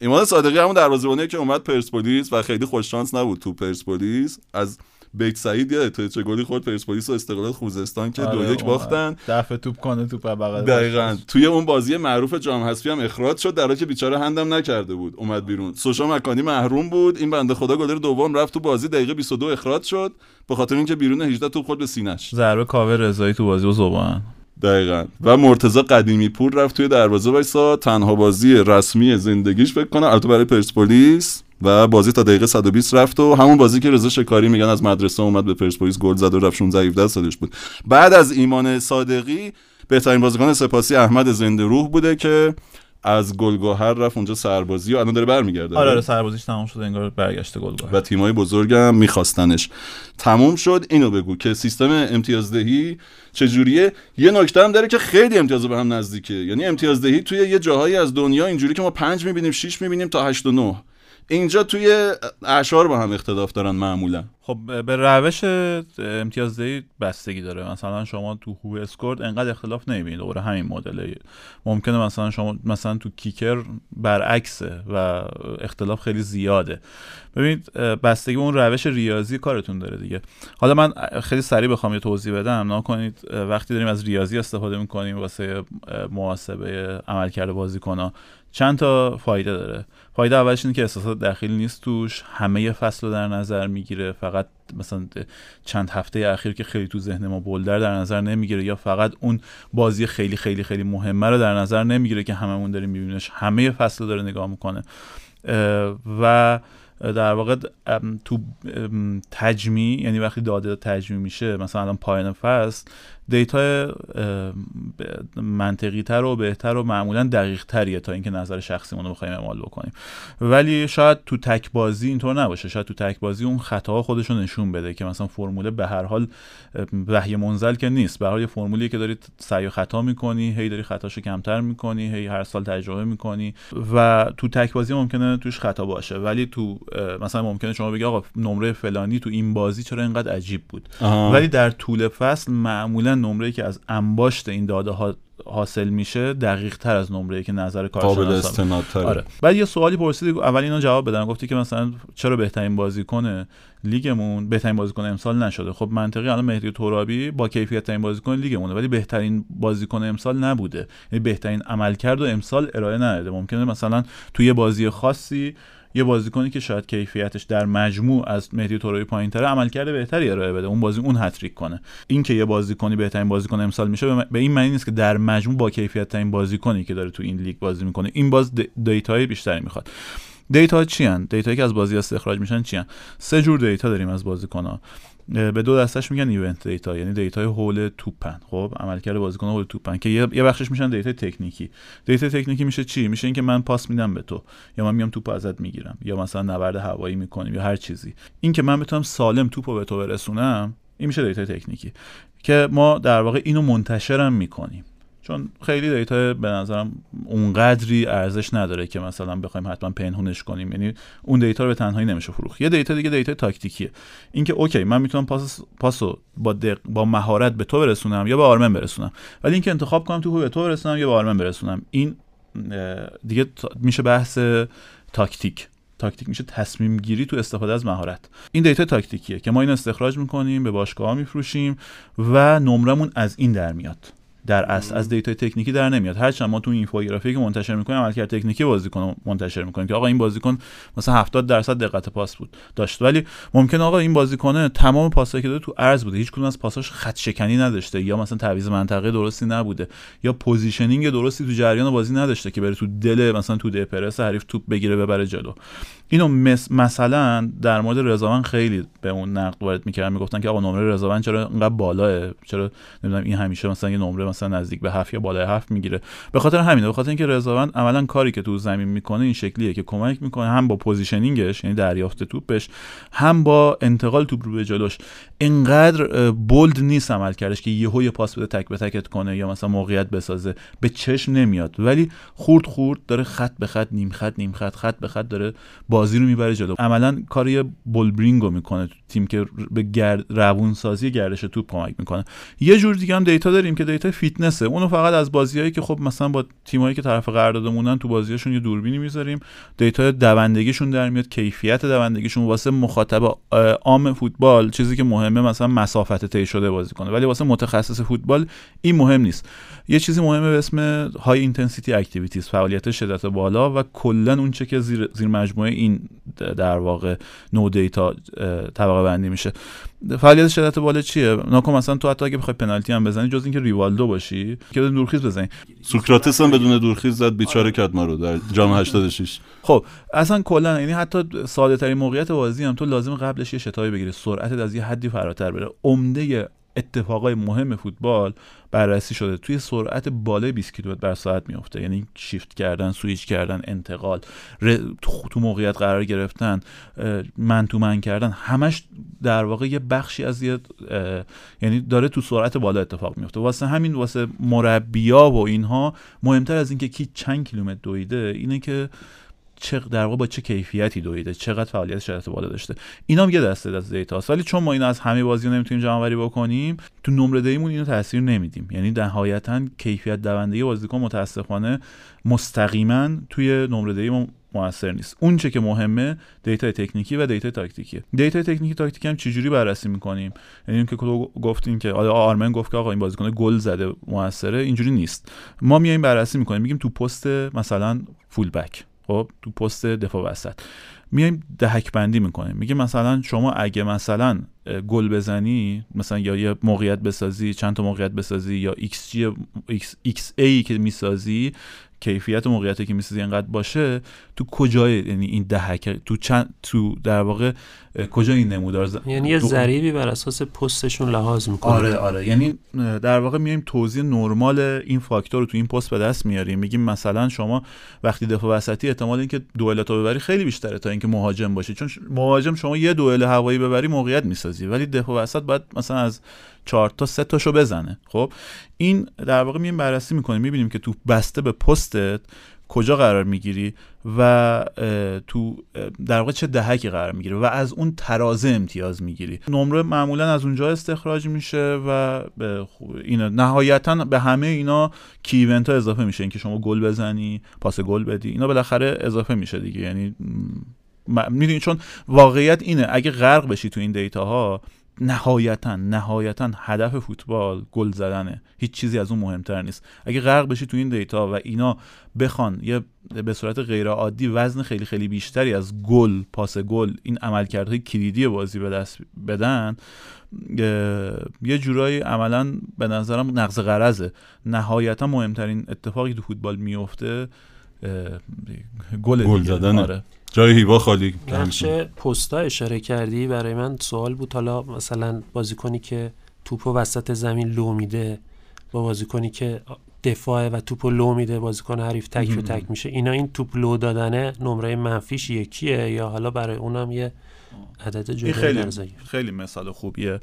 ایمان صادقی همون دروازه‌بانی که اومد پرسپولیس و خیلی خوش شانس نبود تو پرسپولیس. از بیت سعید یادته چه گلی خورد پرسپولیس و استقلال خوزستان که آره، دو یک. باختن. دفع توپ کنه توپ بغل دقیقا. توی اون بازی معروف جام حذفی هم اخراج شد در حالی که بیچاره هندم نکرده بود اومد بیرون. سوشا مکانی محروم بود. این بنده خدا گلر دوم رفت تو بازی دقیقه 22 اخراج شد. به خاطر اینکه بیرون 18 توپ خورد به سینش ضربه کاوه رضایی تو بازی و زبان. دقیقا. و مرتضی قدیمی پور رفت توی دروازه وایسا. تنها بازی رسمی زندگیش فکر کنم البته برای پرسپولیس. و بازی تا دقیقه 120 رفت و همون بازی که رضا شکاری میگن از مدرسه اومد به پرسپولیس گل زد و رفت 16 17 سالش بود. بعد از ایمان صادقی بهترین بازیکن سپاسی احمد زنده روح بوده که از گلگهر رفت اونجا سربازی و الان داره برمیگرده. آره آره سربازیش تمام شد انگار برگشته گل و تیمای بزرگم میخواستنش. تموم شد اینو بگو که سیستم امتیازدهی چجوریه؟ یه نکته هم داره که خیلی امتیاز به هم نزدیکه. یعنی امتیازدهی توی یه جاهایی از دنیا اینجوری که ما پنج می‌بینیم شیش می‌بینیم تا هشت و نه. اینجا توی اشعار با هم اختلاف دارن معمولا. خب به روش امتیازدهی بستگی داره. مثلا شما تو هو اسکورد انقدر اختلاف نمی‌بینید. دوباره همین مدله. ممکنه مثلا شما مثلا تو کیکر برعکسه و اختلاف خیلی زیاده. ببینید بستگی به اون روش ریاضی کارتون داره دیگه. حالا من خیلی سریع بخوام یه توضیح بدم. نکنید وقتی داریم از ریاضی استفاده می‌کنیم واسه محاسبه عملکرد بازیکن‌ها چند تا فایده داره؟ فایده اولش اینه که احساسات داخلی نیست توش. همه فصل رو در نظر می‌گیره. فقط مثلا چند هفته اخیر که خیلی تو ذهن ما بولدر در نظر نمی‌گیره یا فقط اون بازی خیلی خیلی خیلی مهمه رو در نظر نمی‌گیره که هممون داریم میبینیمش. همه فصل رو داره نگاه می‌کنه. و در واقع تو تجمیع یعنی وقتی داده تجمیع میشه مثلا الان پایان فصل دیتا منطقی تر و بهتر و معمولا دقیق تریه تا اینکه نظر شخصیمون رو بخوایم اعمال بکنیم. ولی شاید تو تک بازی اینطور نباشه. شاید تو تک بازی اون خطاها خودش رو نشون بده که مثلا فرموله به هر حال وحی منزل که نیست. به هر حال یه فرمولی که داری سعی و خطا می‌کنی هی داری خطاشو کمتر می‌کنی هی هر سال تجربه می‌کنی و تو تک بازی ممکنه توش خطا باشه. ولی تو مثلا ممکنه شما بگی آقا نمره فلانی تو این بازی چرا اینقدر عجیب بود؟ آه. ولی در طول فصل معمولا نمره که از انباشت این داده ها حاصل میشه دقیق تر از نمره که نظر کارشناس آره. بعد یه سوالی پرسیدی اول اینو جواب بدم گفتی که مثلا چرا بهترین بازیکن لیگمون بهترین بازیکن امسال نشده. خب منطقی الان مهدی ترابی با کیفیت ترین بازیکن لیگمونه ولی بهترین بازیکن امسال نبوده. یعنی بهترین عملکرد و امسال ارائه نداده. ممکنه مثلا توی بازی خاصی یه بازیکنی که شاید کیفیتش در مجموع از مهدی ترابی پایینتره عملکرد بهتری ارائه بده اون بازی اون هتریک کنه. این که یه بازیکنی بهترین بازیکن امسال میشه به این معنی نیست که در مجموع با کیفیت ترین بازیکنی که داره تو این لیگ بازی می‌کنه. این باز data ی بیشتری می‌خواد. data چی ان data یی که از بازی استخراج میشن چی سه جور data داریم از بازیکن‌ها. به دو دستش میگن event data یعنی data ی حول توپن. خب عملکرد بازیکن حول توپن که یه بخشش میشن data تکنیکی. data تکنیکی میشه چی؟ میشه اینکه من پاس میدم به تو. یا من میام توپ ازت می‌گیرم. یا مثلا نبرد هوایی می‌کنیم یا هر چیزی. این که من بتونم سالم توپو به تو برسونم این میشه data تکنیکی. که ما در واقع اینو منتشرم می‌کنیم. چون خیلی data به نظرم اونقدری ارزش نداره که مثلا بخوایم حتما پنهونش کنیم. یعنی اون data رو به تنهایی نمیشه فروخت. یه data دیگه data تاکتیکیه. اینکه اوکی من می‌تونم پاس پاسو با دق... با مهارت به تو برسونم یا به آرمن برسونم. ولی اینکه انتخاب کنم تو به تو برسونم یا به آرمن برسونم این دیگه میشه بحث تاکتیک. تاکتیک میشه تصمیم گیری تو استفاده از مهارت. این data تاکتیکیه که ما این استخراج می‌کنیم به باشگاه میفروشیم و نمرمون از این در میاد. در اصل از data تکنیکی در نمیاد. هرچند ما تو اینفوگرافی که منتشر می‌کنیم عملکرد تکنیکی بازیکن منتشر می‌کنیم که آقا این بازیکن مثلا 70 درصد دقت پاس بود داشت. ولی ممکن آقا این بازیکن تمام پاسایی که داده تو عرض بوده. هیچ کدوم از پاساش خط شکنی نداشته یا مثلا تعویض منطقه درستی نبوده یا positioning درستی تو جریان بازی نداشته که بره تو دل مثلا تو دل پرس حریف توپ بگیره ببره جلو. اینو مس... مثلا در مورد رضاوند خیلی به اون نقد وارد می‌کردن می‌گفتن که آقا نمره رضاوند چرا اینقدر بالاه؟ چرا نمی‌دونم این همیشه مثلا یه نمره مثلا نزدیک به هفت یا بالای هفت می‌گیره. به خاطر همینه به خاطر اینکه رضاوند عملا کاری که تو زمین می‌کنه این شکلیه که کمک می‌کنه هم با positioning ش یعنی دریافت توپش هم با انتقال توپ رو به جلوش. اینقدر bold نیست عملکردش که یهو یه پاس بده تک به تکت کنه یا مثلا موقعیت بسازه. به چشم نمیاد. ولی خورد خورد داره خط به خط نیم خط نیم خط خط به خط داره بازی رو می‌بره جلو. عملا کار یه بلبرینگو می‌کنه تیم که به گرد روون سازی گردش توپ کمک می‌کنه. یه جور دیگه هم data داریم که data fitness ه. اونو فقط از بازیایی که خب مثلا با تیمایی که طرف قراردادمونن تو بازیاشون یه دوربینی می‌ذاریم. data دوندگیشون در میاد کیفیت دوندگیشون واسه مخاطب عام فوتبال چیزی که مهمه مثلا مسافت طی شده بازیکنه. ولی واسه متخصص فوتبال این مهم نیست. یه چیزی مهمه به اسم high intensity activities فعالیت شدت بالا و کلا اون چه که زیر, زیر مجموعه در واقع نوع data طبقه بندی میشه. فعالیت شدت بالا چیه؟ ناکن مثلا تو حتی اگه بخوای پنالتی هم بزنی جز اینکه ریوالدو باشی که بدون دورخیز بزنی. سوکراتس هم بدون دورخیز زد بیچاره کرد ما رو در جام 86 خب اصلا کلا یعنی حتی ساده ترین موقعیت بازی هم تو لازم قبلش یه شتابی بگیری سرعتت از یه حدی فراتر بره. عمده اتفاقای مهم فوتبال بررسی شده. توی سرعت بالای 20 کیلومتر بر ساعت میفته یعنی شیفت کردن سویچ کردن انتقال تو موقعیت قرار گرفتن من تو من کردن همش در واقع یه بخشی از یه یعنی داره تو سرعت بالا اتفاق میفته واسه همین واسه مربیا و اینها مهمتر از اینکه کی چند کیلومتر دویده اینه که چه در واقع با چه کیفیتی دویده چقدر فعالیت شدت بالا داشته. اینا هم یه دسته از data ولی چون ما اینو از همه بازی نمی‌تونیم جمع آوری بکنیم تو نمره دهیمون اینو تاثیر نمیدیم. یعنی نهایتا کیفیت دوندگی بازیکن متاسفانه مستقیما توی نمره دهی موثر نیست. اون چه که مهمه data تکنیکی و data تاکتیکی data تکنیکی تاکتیکی هم چجوری بررسی می‌کنیم؟ یعنی که گفتین که آرمن گفت که آقا این بازیکن گل زده موثره اینجوری نیست. ما میایم بررسی می‌کنیم. میگیم تو پست مثلا fullback خب تو پست دفاع وسط. میایم دهک بندی می‌کنیم. میگه مثلا شما اگه مثلا گل بزنی مثلا یا یه موقعیت بسازی چند تا موقعیت بسازی یا xG x, xA که می‌سازی کیفیت موقعیتی که می‌سازی اینقدر باشه تو کجای یعنی این دهک؟ تو چند تو در واقع کجا این نمودار یعنی یه ضریبی بر اساس پستشون لحاظ می‌کنه آره آره. یعنی در واقع میایم توضیح نرمال این فاکتور رو تو این پست به دست میاریم. میگیم مثلا شما وقتی دفاع وسطی احتمال اینکه دوئلاتو ببری خیلی بیشتره تا اینکه مهاجم باشی. چون مهاجم شما یه دوئل هوایی ببری موقعیت می‌سازی. ولی دفاع وسط باید مثلا از چهار تا سه تاشو بزنه. خب؟ این در واقع میایم بررسی می‌کنیم می‌بینیم که تو بسته به پستت کجا قرار می‌گیری و تو در واقع چه دهکی قرار می‌گیری و از اون ترازه امتیاز می‌گیری. نمره معمولا از اونجا استخراج میشه و اینا نهایتا به همه اینا key event ها اضافه میشه. اینکه شما گل بزنی پاس گل بدی اینا بالاخره اضافه میشه دیگه. یعنی می‌دونی؟ چون واقعیت اینه اگه غرق بشی تو این data ها نهایتا نهایتا هدف فوتبال گل زدنه. هیچ چیزی از اون مهمتر نیست. اگه غرق بشی تو این data و اینا بخوان یه به صورت غیر عادی وزن خیلی خیلی بیشتری از گل پاس گل این عملکردهای کلیدی بازی به دست بدن یه جورایی عملا به نظرم نقض قرضه نهایتا مهمترین اتفاقی تو فوتبال میفته گل گل زدن آره. جای هیوا خالی نقش پستا اشاره کردی. برای من سوال بود. حالا مثلا بازیکنی که توپ وسط زمین لو میده با بازیکنی که دفاع و توپ لو میده بازیکن حریف تک به تک میشه. اینا این توپ لو دادنه نمره منفیش یکیه یا حالا برای اونم یه عدد جدا خیلی خیلی مثال خوبیه.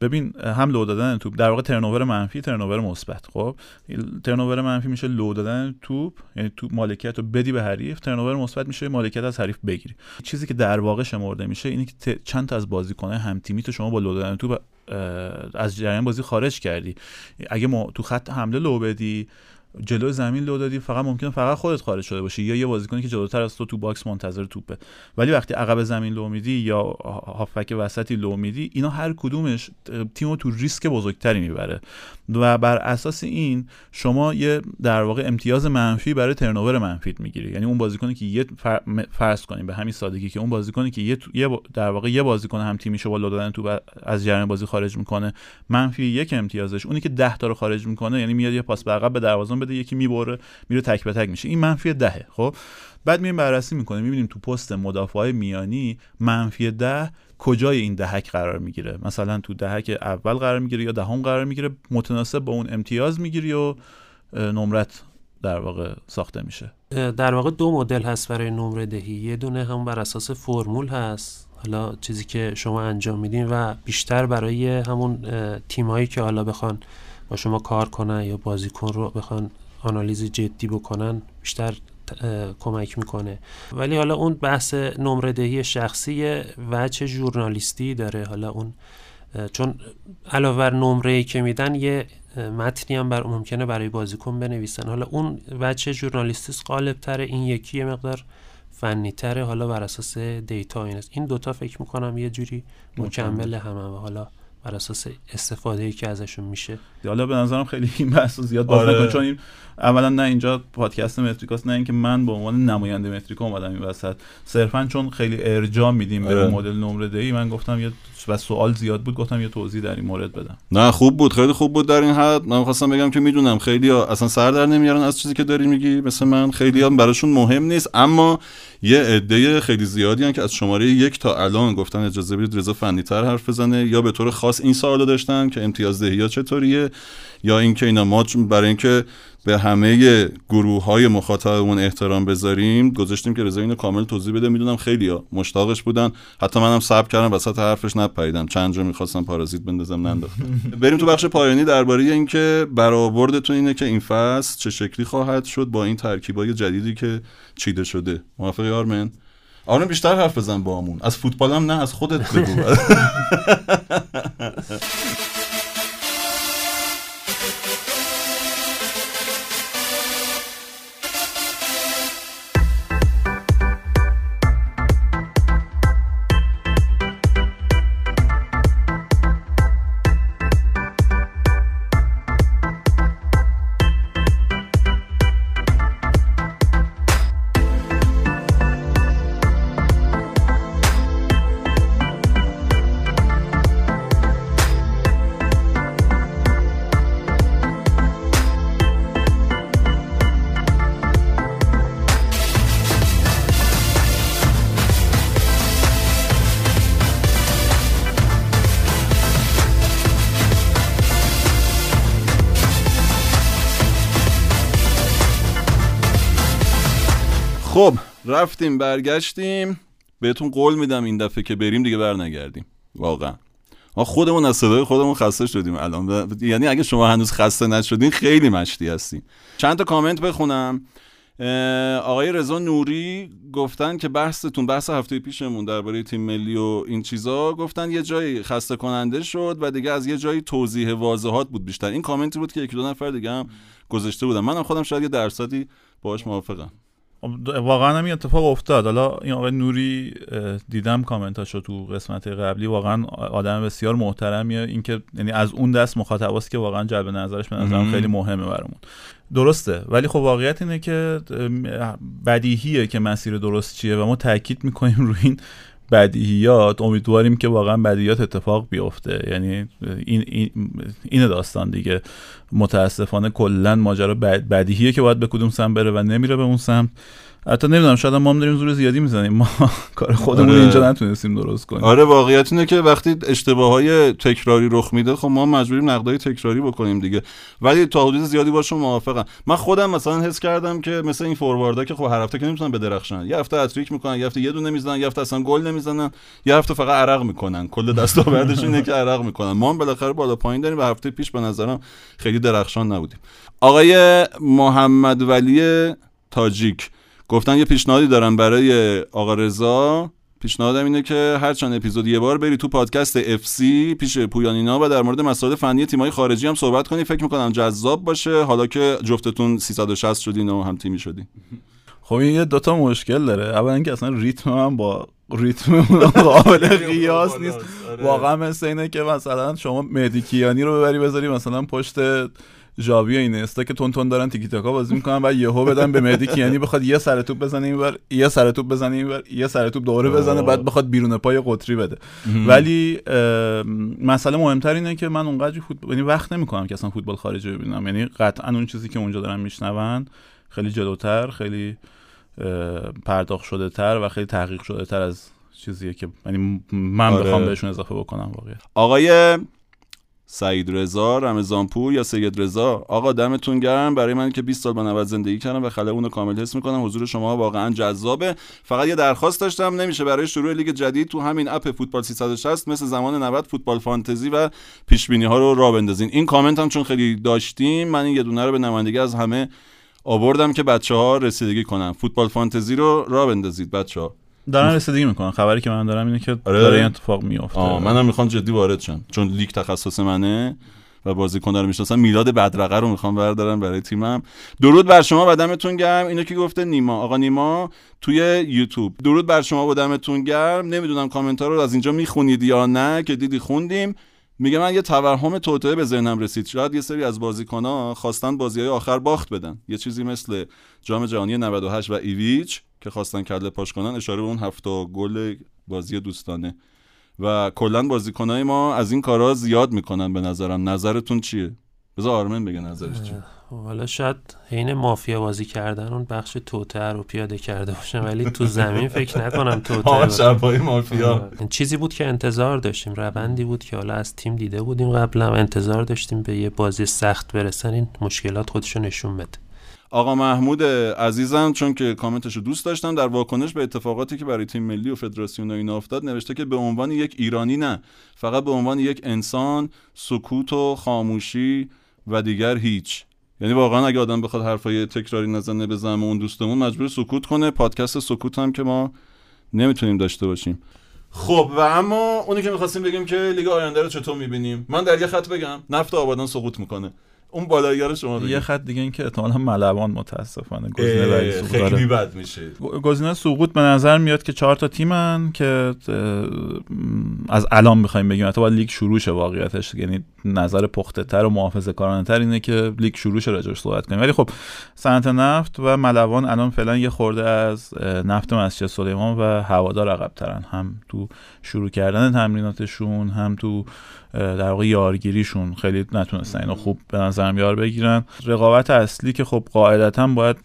ببین هم لو دادن توپ. در واقع turnover منفی turnover مثبت. خب turnover منفی میشه لو دادن توپ یعنی توپ مالکیت رو بدی به حریف. turnover مثبت میشه مالکیت از حریف بگیری. چیزی که در واقع شمرده میشه اینه که چند تا از بازیکنان هم تیمی تو شما با لو دادن توپ از جریان بازی خارج کردی. اگه ما تو خط حمله لو بدی جلو زمین لو دادی فقط ممکنه فقط خودت خارج شده باشی. یا یه بازیکنی که جلوتر از تو تو box منتظر توپه. ولی وقتی عقب زمین لو میدی یا هافبک وسطی لو میدی اینا هر کدومش تیمو تو ریسک بزرگتری می‌بره. و بر اساس این شما یه در واقع امتیاز منفی برای turnover منفی می‌گیری. یعنی اون بازیکنی که یه فرض کنیم به همین سادگی که اون بازیکنی که یه در واقع یه بازیکن هم تیمیشو با لو دادن تو از جریان بازی خارج می‌کنه منفی یک امتیازش. اونی که 10 تا رو خارج می‌کنه یعنی میاد یه پاس به عقب به دروازه بده یکی می‌بره میره تک به تک میشه. این منفی دهه خب؟ بعد میریم بررسی می‌کنیم می‌بینیم تو پست مدافع میانی منفی ده کجای این دهک قرار می‌گیره. مثلا تو دهک اول قرار می‌گیره یا دهم قرار می‌گیره متناسب با اون امتیاز می‌گیری و نمرت در واقع ساخته میشه. در واقع دو مدل هست برای نمره دهی. یه دونه هم بر اساس فرمول هست حالا چیزی که شما انجام میدین و بیشتر برای همون تیمایی که حالا بخوان با شما کار کنن یا بازیکن رو بخوان آنالیز جدی بکنن بیشتر کمک می‌کنه. ولی حالا اون بحث نمره دهی شخصی وجه ژورنالیستی داره؟ حالا اون چون علاوه بر نمره که میدن یه متنی هم بر ممکنه برای بازیکن بنویسن. حالا اون وجه ژورنالیستی غالب تره این یکی یه مقدار فنی تره حالا بر اساس دیتا این است. این دوتا فکر می‌کنم یه جوری مکمل. همه و حالا بر اساس استفاده ای که ازشون میشه حالا به نظرم خیلی این بحث زیاد باز آره. چون این اولا نه اینجا پادکست متریکاست نه اینکه من به عنوان نماینده متریکا اومدم این وسط. صرفا چون خیلی ارجاع میدیم به آره. مدل نمره دهی من گفتم یه و سوال زیاد بود گفتم یه توضیح در این مورد بدم. نه خوب بود خیلی خوب بود در این حد. من خواستم بگم که می‌دونم خیلی ها اصلا سر در نمیارن از چیزی که داری میگی مثل من. خیلی ها براشون مهم نیست اما یه عده خیلی زیادی هن که از شماره یک تا الان گفتن اجازه بدید رضا فنی تر حرف بزنه یا به طور خاص این سوالو داشتن که امتیاز دهی ها چطوریه. یا اینکه اینا ما برای اینکه به همه گروه های مخاطبمون احترام بذاریم گذاشتیم که رضا اینو کامل توضیح بده. می‌دونم خیلی ها مشتاقش بودن. حتی منم صبر کردم وسط حرفش نپریدم. چند جا می‌خواستم پارازیت بندازم ننداختم بریم تو بخش پایانی درباره اینکه برآوردتون اینه که این فصل چه شکلی خواهد شد با این ترکیبای جدیدی که چیده شده. موافقی آرمن؟ آرمن بیشتر حرف بزن با همون. از فوتبالم نه از خودت بگو. رفتیم برگشتیم. بهتون قول میدم این دفعه که بریم دیگه برنگردیم. واقعا. ما خودمون از صدای خودمون خسته شدیم الان. یعنی اگه شما هنوز خسته نشدین خیلی مشتی هستیم. چند تا کامنت بخونم. آقای رضا نوری گفتن که بحثتون بحث هفته پیشمون درباره تیم ملی و این چیزا گفتن یه جایی خسته کننده شد و دیگه از یه جایی توضیح واضحات بود بیشتر. این کامنتی بود که یکی دو نفر دیگه هم گذاشته بودم منم خودم شاید یه درصدی باهاش موافقم. واقعا هم این اتفاق افتاد. حالا این آقای نوری دیدم کامنتاشو تو قسمت قبلی. واقعا آدم بسیار محترمیه اینکه یعنی از اون دست مخاطباست که واقعا جلب نظرش به نظرم خیلی مهمه برامون. درسته. ولی خب واقعیت اینه که بدیهیه که مسیر درست چیه و ما تاکید می‌کنیم روی این بدیهیات امیدواریم که واقعا بدیهیات اتفاق بیفته. یعنی این, این, این داستان دیگه. متاسفانه کلا ماجرا بدیهیه که باید به کدوم سمت بره و نمیره به اون سمت. حتی نمی‌دونم شاید ما هم داریم زور زیادی می‌زنیم. ما کار خودمون آره. اینجا نتونستیم درست کنیم. آره واقعیت اینه که وقتی اشتباه های تکراری رخ میده خب ما مجبوریم نقدای تکراری بکنیم دیگه. ولی تا حدود زیادی باشون موافقم. من خودم مثلا حس کردم که مثل این فورواردا که خب هر هفته که نمی‌تونن بدرخشن یه هفته هتریک می‌کنن یه هفته یه دونه می‌زنن یه هفته اصلا گل نمی‌زنن یه هفته فقط عرق می‌کنن. کل دستاوردشون اینه که عرق می‌کنن. ما هم بالاخره بالا پایین داریم و هفته پیش به نظرم خیلی درخشان نبودیم. آقای محمد ولی تاجیک گفتن یه پیشنهادی دارم برای آقا رضا. پیشنهادم اینه که هر چند اپیزود یه بار بری تو پادکست اف سی پیش پویانینا و در مورد مسائل فنی تیمای خارجی هم صحبت کنی. فکر می‌کنم جذاب باشه. حالا که جفتتون 360 شدین و هم تیمی شدین. خب این یه دوتا مشکل داره. اول اینکه اصلا ریتم من با ریتم قابل قیاس نیست. واقعا مثل اینه که مثلا شما مهدی کیانی رو ببری بذاری مثلا پشت ژاوی و اینستا که تون تون دارن تیکی تاکا بازی می‌کنن و یهو بدن به مهدی کیانی بخواد یه سر توپ بزنه اینور یه سر توپ بزنه اینور یه سر توپ دوره بزنه بعد بخواد بیرون پای قطری بده. ولی مسئله مهمتر اینه که من اونقدر فوتبال یعنی وقت نمی‌کنم که اصلا فوتبال خارجی ببینم. یعنی قطعا اون چیزی که اونجا دارن میشنون خیلی جلوتر خیلی پرداخت شده تر و خیلی تحقیق شده تر از چیزیه که یعنی من آره. بخوام بهشون اضافه بکنم واقعا. آقای سعید رضا رمضانپور یا سید رضا آقا دمتون گرم. برای من که 20 سال با 90 زندگی کردم و خلاه اون کامل حس می‌کنم. حضور شما واقعا جذابه. فقط یه درخواست داشتم. نمیشه برای شروع لیگ جدید تو همین اپ فوتبال 360 مثل زمان 90 فوتبال فانتزی و پیش بینی ها رو راه بندازین. این کامنت هم چون خیلی داشتیم من این یه دونه رو به نمایندگی از همه آوردم که بچه ها رسیدگی کنن. فوتبال فانتزی رو راه بندازید بچه ها دارن رسیدگی می‌کنن. خبری که من دارم اینه که آره. داره این اتفاق میفته آه منم می‌خوام جدی وارد شم چون لیگ تخصص منه و بازیکن رو می‌شناسم. میلاد بدرقه رو می‌خوام بردارم برای تیمم. درود بر شما و دمتون گرم. اینو که گفته نیما. آقا نیما توی یوتیوب. درود بر شما و دمتون گرم. نمی‌دونم کامنت رو از اینجا می‌خونید یا نه که دیدی خوندیم. میگه من یه توهم توطئه به ذهنم رسید. شاید یه سری از بازیکن‌ها خواستن بازی‌های آخر باخت بدن. یه چیزی مثل جام جهانی 98 و ایویچ. که خواستن کله پاش کنن اشاره به اون هفت گل بازی دوستانه. و کلا بازیکنای ما از این کارها زیاد می‌کنن به نظرم. نظرتون چیه؟ بذار آرمن بگه نظرش چیه. حالا شاید حین مافیا بازی کردن اون بخش توته رو پیاده کرده باشم ولی تو زمین فکر نکنم باشه. شبهای مافیا. چیزی بود که انتظار داشتیم روندی بود که حالا از تیم دیده بودیم قبلا و انتظار داشتیم به یه بازی سخت برسن این مشکلات خودشو نشون بده. آقا محمود عزیزم چون که کامنتش رو دوست داشتم در واکنش به اتفاقاتی که برای تیم ملی و فدراسیون اینا افتاد نوشته که به عنوان یک ایرانی نه فقط به عنوان یک انسان سکوت و خاموشی و دیگر هیچ. یعنی واقعا اگه آدم بخواد حرفای تکراری نزنه بزنه اون دوستمون مجبور سکوت کنه. پادکست سکوت هم که ما نمی‌تونیم داشته باشیم. خب و اما اونی که می‌خواستیم بگیم که لیگ آینده رو چطور می‌بینیم؟ من در یه خط بگم نفت آبادان سقوط می‌کنه. اون بالایی رو شما بگید یه خط دیگه این که احتمالاً ملوان متاسفانه. گزینه سقوط خیلی داره. بد میشه. گزینه سقوط به نظر میاد که چهار تا تیمن که از الان بخوایم بگیم. حتی باید لیگ شروع شه واقعیتش. یعنی نظر پخته تر و محافظه کارانه تر اینه که لیگ شروع شه راجعش صحبت کنیم. ولی خب صنعت نفت و ملوان الان فعلا یه خورده از نفت مسجد سلیمان و هوادار عقب ترن هم تو شروع کردن تمریناتشون هم تو در واقع یارگیریشون خیلی نتونستن. اینو خوب به نظرم یار بگیرن. رقابت اصلی که خب قاعدتا باید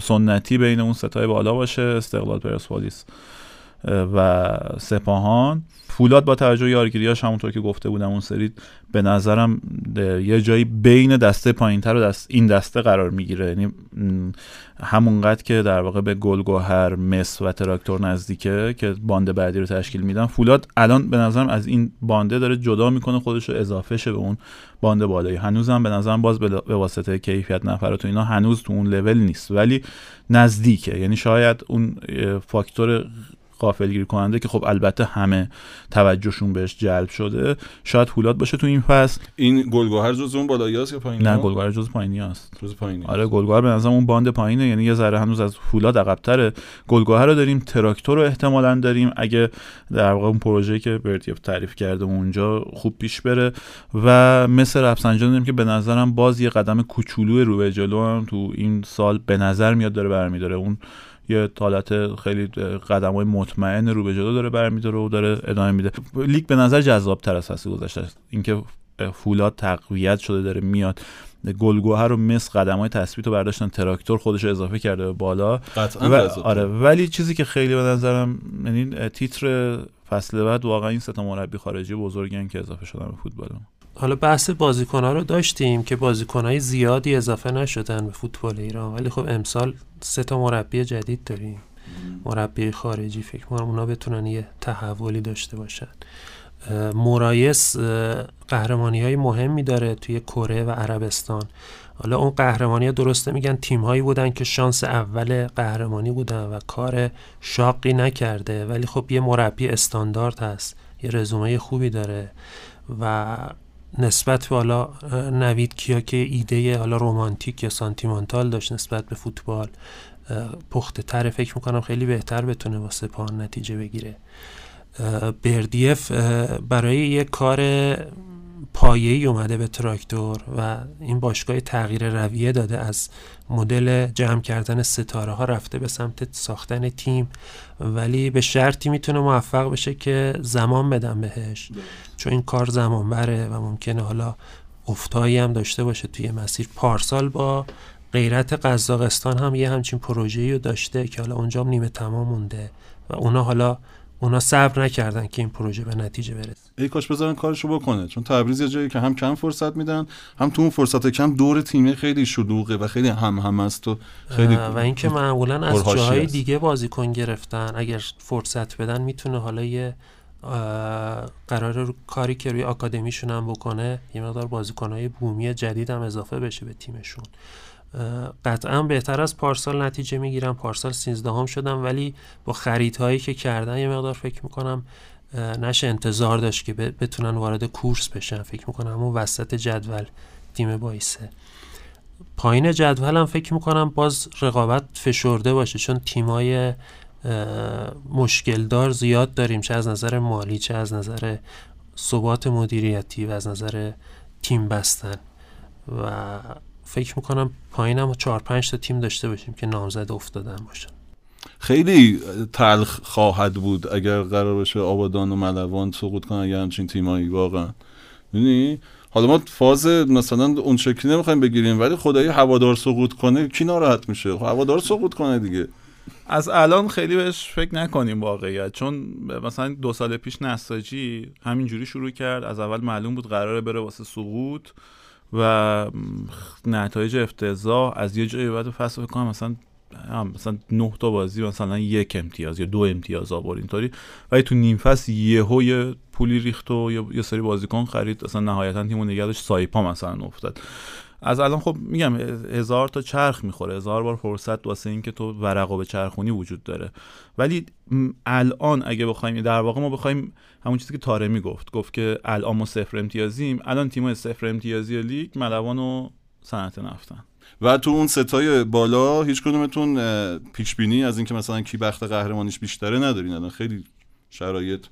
سنتی بین اون ستای بالا باشه استقلال پرسپولیس. و سپاهان. فولاد با توجه یارگیریاش همونطور که گفته بودم اون سری به نظرم یه جایی بین دسته پایینتر و دست این دسته قرار می‌گیره. یعنی همونقدر که در واقع به گلگوهر مس و تراکتور نزدیکه که باند بعدی رو تشکیل میدن. فولاد الان به نظرم از این بانده داره جدا می‌کنه خودش رو اضافه شه به اون باند بالایی. هنوزم به نظرم باز به واسطه کیفیت نفرات و اینا هنوز تو اون لول نیست. ولی نزدیکه. یعنی شاید اون فاکتور غافلگیر کننده که خب البته همه توجهشون بهش جلب شده. شاید فولاد باشه تو این فصل. این گلگوهر جز اون بالایی هست یا پایینی نه گلگوهر جز پایینی است جز پایینی آره گلگوهر به نظرم اون باند پایینه. یعنی یه ذره هنوز از فولاد عقب‌تره. گلگوهر رو داریم تراکتور رو احتمالا داریم. اگه در واقع اون پروژه‌ای که برتیف تعریف کرده اونجا خوب پیش بره. و مثل رفسنجان داریم که به نظرم باز یه قدم کوچولو رو به جلو هم تو این سال به نظر میاد داره برمیداره. اون یه حالت خیلی قدم های مطمئن رو به جلو داره برمیداره و داره ادامه میده. لیگ به نظر جذاب تر از فصل گذشته است. اینکه فولاد تقویت شده داره میاد. گلگوهر رو مس قدم های تثبیت رو برداشتن. تراکتور خودش رو اضافه کرده به بالا. قطعا و آره. ولی چیزی که خیلی به نظرم یعنی تیتر فصل بعد واقعا این سه مربی خارجی بزرگن که اضافه شدن به فوتبال. حالا بحث بازیکنها رو داشتیم که بازیکنهای زیادی اضافه نشدن به فوتبال ایران. ولی خب امسال سه تا مربی جدید داریم. مربی خارجی فکر کنم اونا بتونن یه تحولی داشته باشن. مورایس قهرمانی های مهمی داره توی کره و عربستان. حالا اون قهرمانی درسته میگن تیم هایی بودن که شانس اول قهرمانی بودن و کار شاقی نکرده. ولی خب یه مربی استاندارد هست. یه رزومه خوبی داره و نسبت به حالا نوید کیا که ایده حالا رومانتیک یا سانتیمانتال داشت نسبت به فوتبال پخته تر فکر می‌کنم خیلی بهتر بتونه واسه پاهان نتیجه بگیره. بردیف برای یه کار پایه‌ای اومده به تراکتور و این باشگاه تغییر رویه داده از مدل جمع کردن ستاره ها رفته به سمت ساختن تیم. ولی به شرطی می‌تونه موفق بشه که زمان بدن بهش. چون این کار زمان بره و ممکنه حالا افتایی هم داشته باشه توی مسیر. پارسال با غیرت قزاقستان هم یه همچین پروژه‌ای رو داشته که حالا اونجا هم نیمه تمام مونده و اونا حالا اونا صبر نکردن که این پروژه به نتیجه برسه ای کاش بذارن کارشو بکنه چون تبریز یه جایی که هم کم فرصت میدن هم تو اون فرصت کم دور تیمه خیلی شلوغه و خیلی هم هم است و خیلی و اینکه معمولا از جاهای. دیگه بازیکن گرفتن اگر فرصت بدن می‌تونه حالا یه قرار رو کاری که روی آکادمیشون هم بکنه یه مقدار بازیکنهای بومی جدید هم اضافه بشه به تیمشون قطعا بهتر از پارسال نتیجه می‌گیرن پارسال 13 هم شدن ولی با خریدهایی که کردن یه مقدار فکر می‌کنم نشه انتظار داشت که بتونن وارد کورس بشن. فکر می‌کنم همون وسط جدول تیم بایسه. پایین جدول هم فکر می‌کنم باز رقابت فشرده باشه چون تیمای مشکلدار زیاد داریم چه از نظر مالی چه از نظر ثبات مدیریتی و از نظر تیم بستن. و فکر می‌کنم پایین هم چهار پنج تا تیم داشته باشیم که نامزد افتادن باشن. خیلی تلخ خواهد بود اگر قرار باشه آبادان و ملوان سقوط کنن اگر همچین تیمایی واقعا. می‌دونی؟ حالا ما فاز مثلا اون شکلی نمی‌خوایم بگیریم ولی خدایی هوادار سقوط کنه کی ناراحت میشه؟ خب هوادار سقوط کنه دیگه. از الان خیلی بهش فکر نکنیم واقعیت چون مثلا دو سال پیش نساجی همینجوری شروع کرد از اول معلوم بود قراره بره واسه سقوط. و نتایج افتضاح از یه جایی بعد فصل فکر کنم مثلا هم مثلا نه تا بازی مثلا یک امتیاز یا دو امتیاز آورد اینطوری. ولی تو نیم فصل یهو یه پولی ریخت و یه, سری بازیکن خرید. اصلا نهایتا تیمو نگه داشت. سایپا مثلا افتاد. از الان خب میگم هزار تا چرخ می‌خوره. هزار بار فرصت واسه اینکه تو ورقو به چرخونی وجود داره. ولی الان اگه بخوایم در واقع ما بخوایم همون چیزی که تاره می‌گفت گفت که الان ما صفر امتیازیم. الان تیمای صفر امتیازی لیگ ملوان و صنعت نفتن و تو اون ستای بالا هیچ کدومتون پیش بینی از اینکه مثلا کی بخت قهرمانیش بیشتره ندارین. الان خیلی شرایط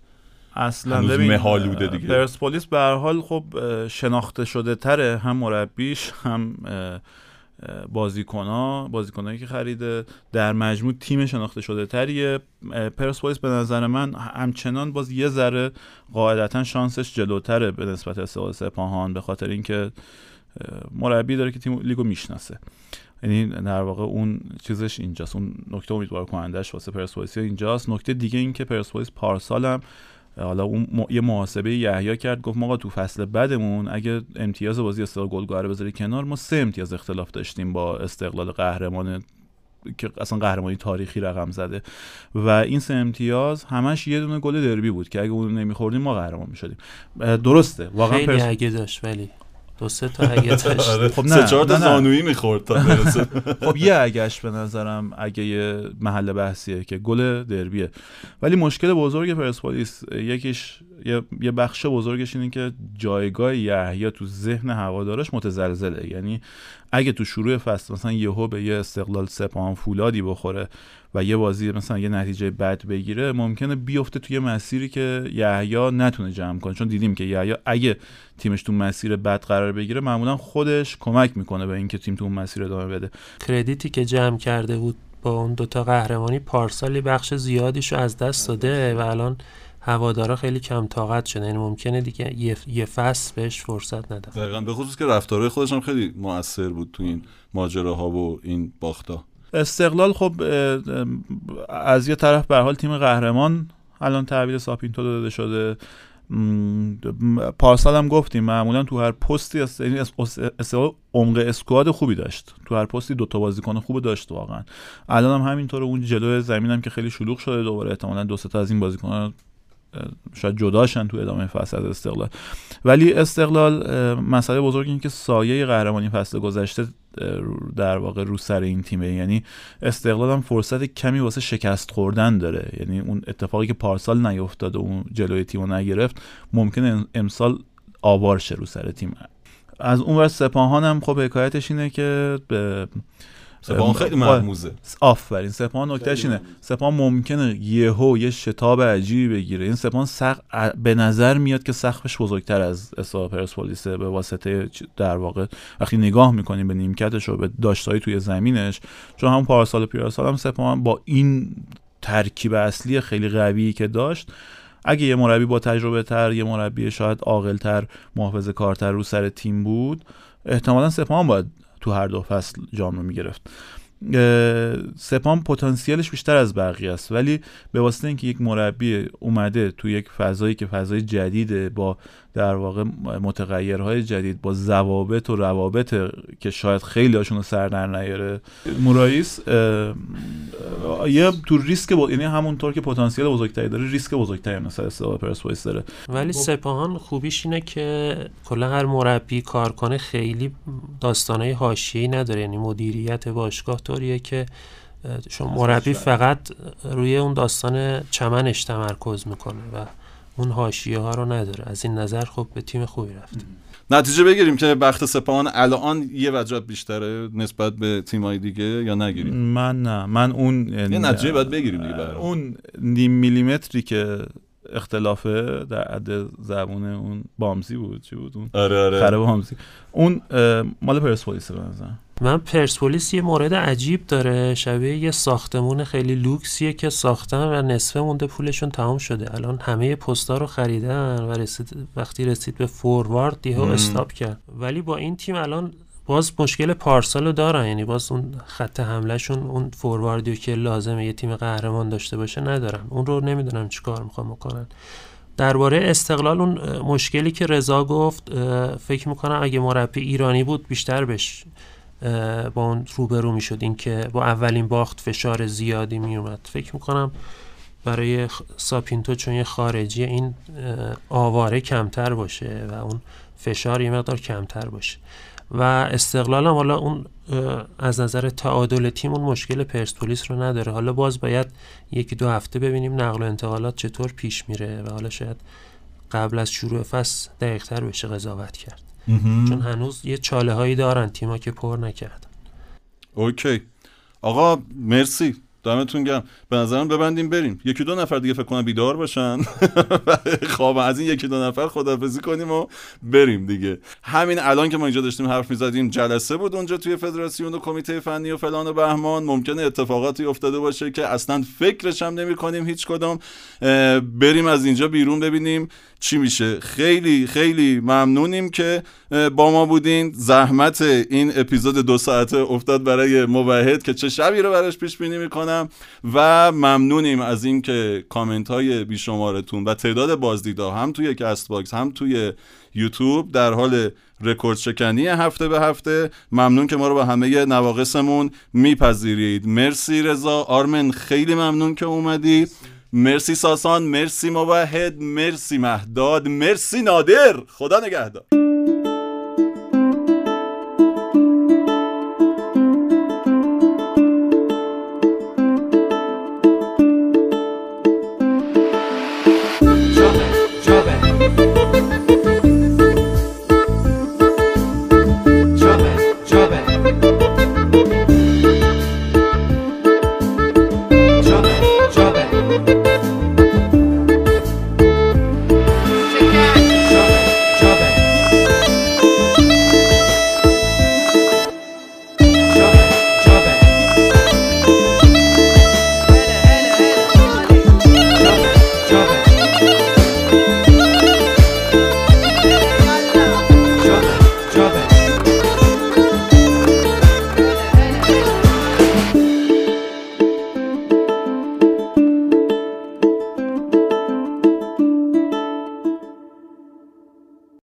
اصلا ببین مهالوده دیگه. پرسپولیس به هر حال خب شناخته شده تره هم مربیش هم بازیکنها بازیکنایی که خریده. در مجموع تیم شناخته شده تریه. پرسپولیس به نظر من همچنان باز یه ذره قاعدتا شانسش جلوتره به نسبت استقلال سپاهان به خاطر اینکه مربی داره که تیم لیگو می‌شناسه. یعنی در واقع اون چیزش اینجاست اون نکته امیدوار کنندش واسه پرسپولیس اینجاست. نکته دیگه این که پرسپولیس پارسال هم حالا اون م... یه محاسبه یحیی کرد گفت ما تو فصل بعدمون اگه امتیاز بازی استقلال گلگهر بذاری کنار ما سه امتیاز اختلاف داشتیم با استقلال قهرمان که اصلا قهرمانی تاریخی رقم زده. و این سه امتیاز همش یه دونه گل دربی بود که اگه اون نمیخوردیم ما قهرمان می‌شدیم. درسته واقعا خیلی پرس... اگه داشت ولی دو سه تا اگه داشت خب نه سه چهار تا زانویی می‌خورد تا برسه. خب یه اگهش به نظرم اگه یه محل بحثیه که گل دربیه. ولی مشکل بزرگ پرسپولیس یکیش یه, یه بخش بزرگش اینه که جایگاه یحیی تو ذهن هوادارش متزلزله. یعنی اگه تو شروع فصل مثلا یهو به یه استقلال سپاهان فولادی بخوره و یه بازی مثلا یه نتیجه بد بگیره ممکنه بیفته توی مسیری که یحیی نتونه جمع کنه. چون دیدیم که یحیی اگه تیمش تو مسیر بد قرار بگیره معمولا خودش کمک می‌کنه به اینکه تیم تو اون مسیر ادامه بده. کردیتی که جمع کرده بود با اون دوتا قهرمانی پارسالی بخش زیادیشو از دست داده و الان هوادارا خیلی کم طاقت شده یعنی ممکنه دیگه یه, یه فصل بهش فرصت ندن دقیقا. به خصوص که رفتارهای خودش هم خیلی موثر بود تو این ماجراها و این باختا. استقلال خب از یه طرف به حال تیم قهرمان الان تحویل ساپینتو داده شده. پارسال هم گفتیم معمولا تو هر پستی یعنی استقلال عمق اسکواد خوبی داشت. تو هر پستی دوتا بازیکن خوب داشت واقعا. الان هم همینطور اون جلو زمین هم که خیلی شلوغ شده دوباره. احتمالا دو تا از این بازیکنان شاید جداشن تو ادامه فصل از استقلال. ولی استقلال مسئله بزرگ این که سایه قهرمانی فصل گذشته در واقع رو سر این تیمه. یعنی استقلال هم فرصت کمی واسه شکست خوردن داره. یعنی اون اتفاقی که پارسال نیفتاد و اون جلوی تیم نگرفت ممکنه امسال آوار شه رو سر تیم. از اون ور سپاهان هم خب حکایتش اینه که به سپاهان خیلی مرموزه آفرین. سپاهان نکتهش اینه. سپاهان ممکنه یهو یه شتاب عجیبی بگیره. این سپاهان سق... به نظر میاد که سقفش بزرگتر از اسا پرسپولیسه به واسطه در واقع وقتی نگاه می‌کنیم به نیمکتش و به داشتایی توی زمینش چون هم پارسال و پیارسال هم سپاهان با این ترکیب اصلی خیلی قوی که داشت اگه یه مربی با تجربه تر یه مربی شاید عاقل تر محافظ کارتر رو سر تیم بود احتمالا سپاهان باید تو هر دو فصل جام رو می‌گرفت. سپام پتانسیلش بیشتر از بقیه است ولی به واسطه اینکه یک مربی اومده تو یک فضایی که فضای جدیده با در واقع متغیرهای جدید با ضوابط و روابط که شاید خیلی هاشون رو سر در نیاره. مورایس یه تو ریسک با... یعنی همونطور که پتانسیل بزرگتری داره ریسک بزرگتری مثلا استقلال پرسپولیس داره. ولی سپاهان خوبیش اینه که کلا هر مربی کار کنه خیلی داستانهای حاشیه‌ای نداره. یعنی مدیریت باشگاه طوریه که شما مربی فقط روی اون داستان چمنش تمرکز می‌کنه و اون حاشیه ها رو نداره. از این نظر خب به تیم خوبی رفته نتیجه بگیریم که بخت سپاهان الان یه وجب بیشتره نسبت به تیمای دیگه یا نگیریم؟ من نه. من اون یه نتیجه باید بگیریم دیگه اون. نیم میلیمتری که اختلافه در عد زبون اون بامزی بود چی بود اون؟ آره آره. خره بامزی. اون مال پرسپولیس به من پرسپولیس یه مورد عجیب داره. شبیه یه ساختمون خیلی لوکسیه که ساختن و نصفه مونده پولشون تمام شده. الان همه پستا رو خریدن و رسید وقتی رسید به فوروارد دیگه استاپ کرد. ولی با این تیم الان باز مشکل پارسال رو دارن. یعنی باز اون خط حملهشون اون فورواردی که لازمه یه تیم قهرمان داشته باشه ندارن. اون رو نمی‌دونم چیکار می‌خوام بکنن. درباره استقلال اون مشکلی که رضا گفت فکر می‌کنم اگه مربی ایرانی بود بیشتر بش با اون روبرو می‌شد این که با اولین باخت فشار زیادی میومد فکر می‌کنم برای ساپینتو چون یه خارجی این آواره کمتر باشه و اون فشار یه مقدار کمتر باشه. و استقلال هم حالا اون از نظر تعادل تیم اون مشکل پرسپولیس رو نداره. حالا باز باید یکی دو هفته ببینیم نقل و انتقالات چطور پیش میره و حالا شاید قبل از شروع فصل دقیقتر بشه قضاوت کرد. چون هنوز یه چاله هایی دارن. تیما که پر نکردن. اوکی. آقا مرسی. دمتون گرم. به نظرم ببندیم بریم. یکی دو نفر دیگه فکر کنم بیدار باشن. خواب از این یکی دو نفر خدافزی کنیم و بریم دیگه. همین الان که ما اینجا داشتیم حرف می‌زدیم جلسه بود اونجا توی فدراسیون و کمیته فنی و فلان و بهمان. ممکنه اتفاقاتی افتاده باشه که اصلا فکرش هم نمی کنیم هیچ کدام. بریم از اینجا بیرون ببینیم. چی میشه؟ خیلی خیلی ممنونیم که با ما بودین. زحمت این اپیزود دو ساعته افتاد برای موحد که چه شبی رو براش پیش بینی می‌کنم. و ممنونیم از اینکه کامنت های بیشمارتون و تعداد بازدیدا هم توی Castbox هم توی یوتیوب در حال رکورد شکنی هفته به هفته. ممنون که ما رو به همه نواقصمون میپذیرید. مرسی رضا. آرمن خیلی ممنون که اومدی. مرسی ساسان مرسی موحد مرسی مهداد مرسی نادر. خدا نگهدار.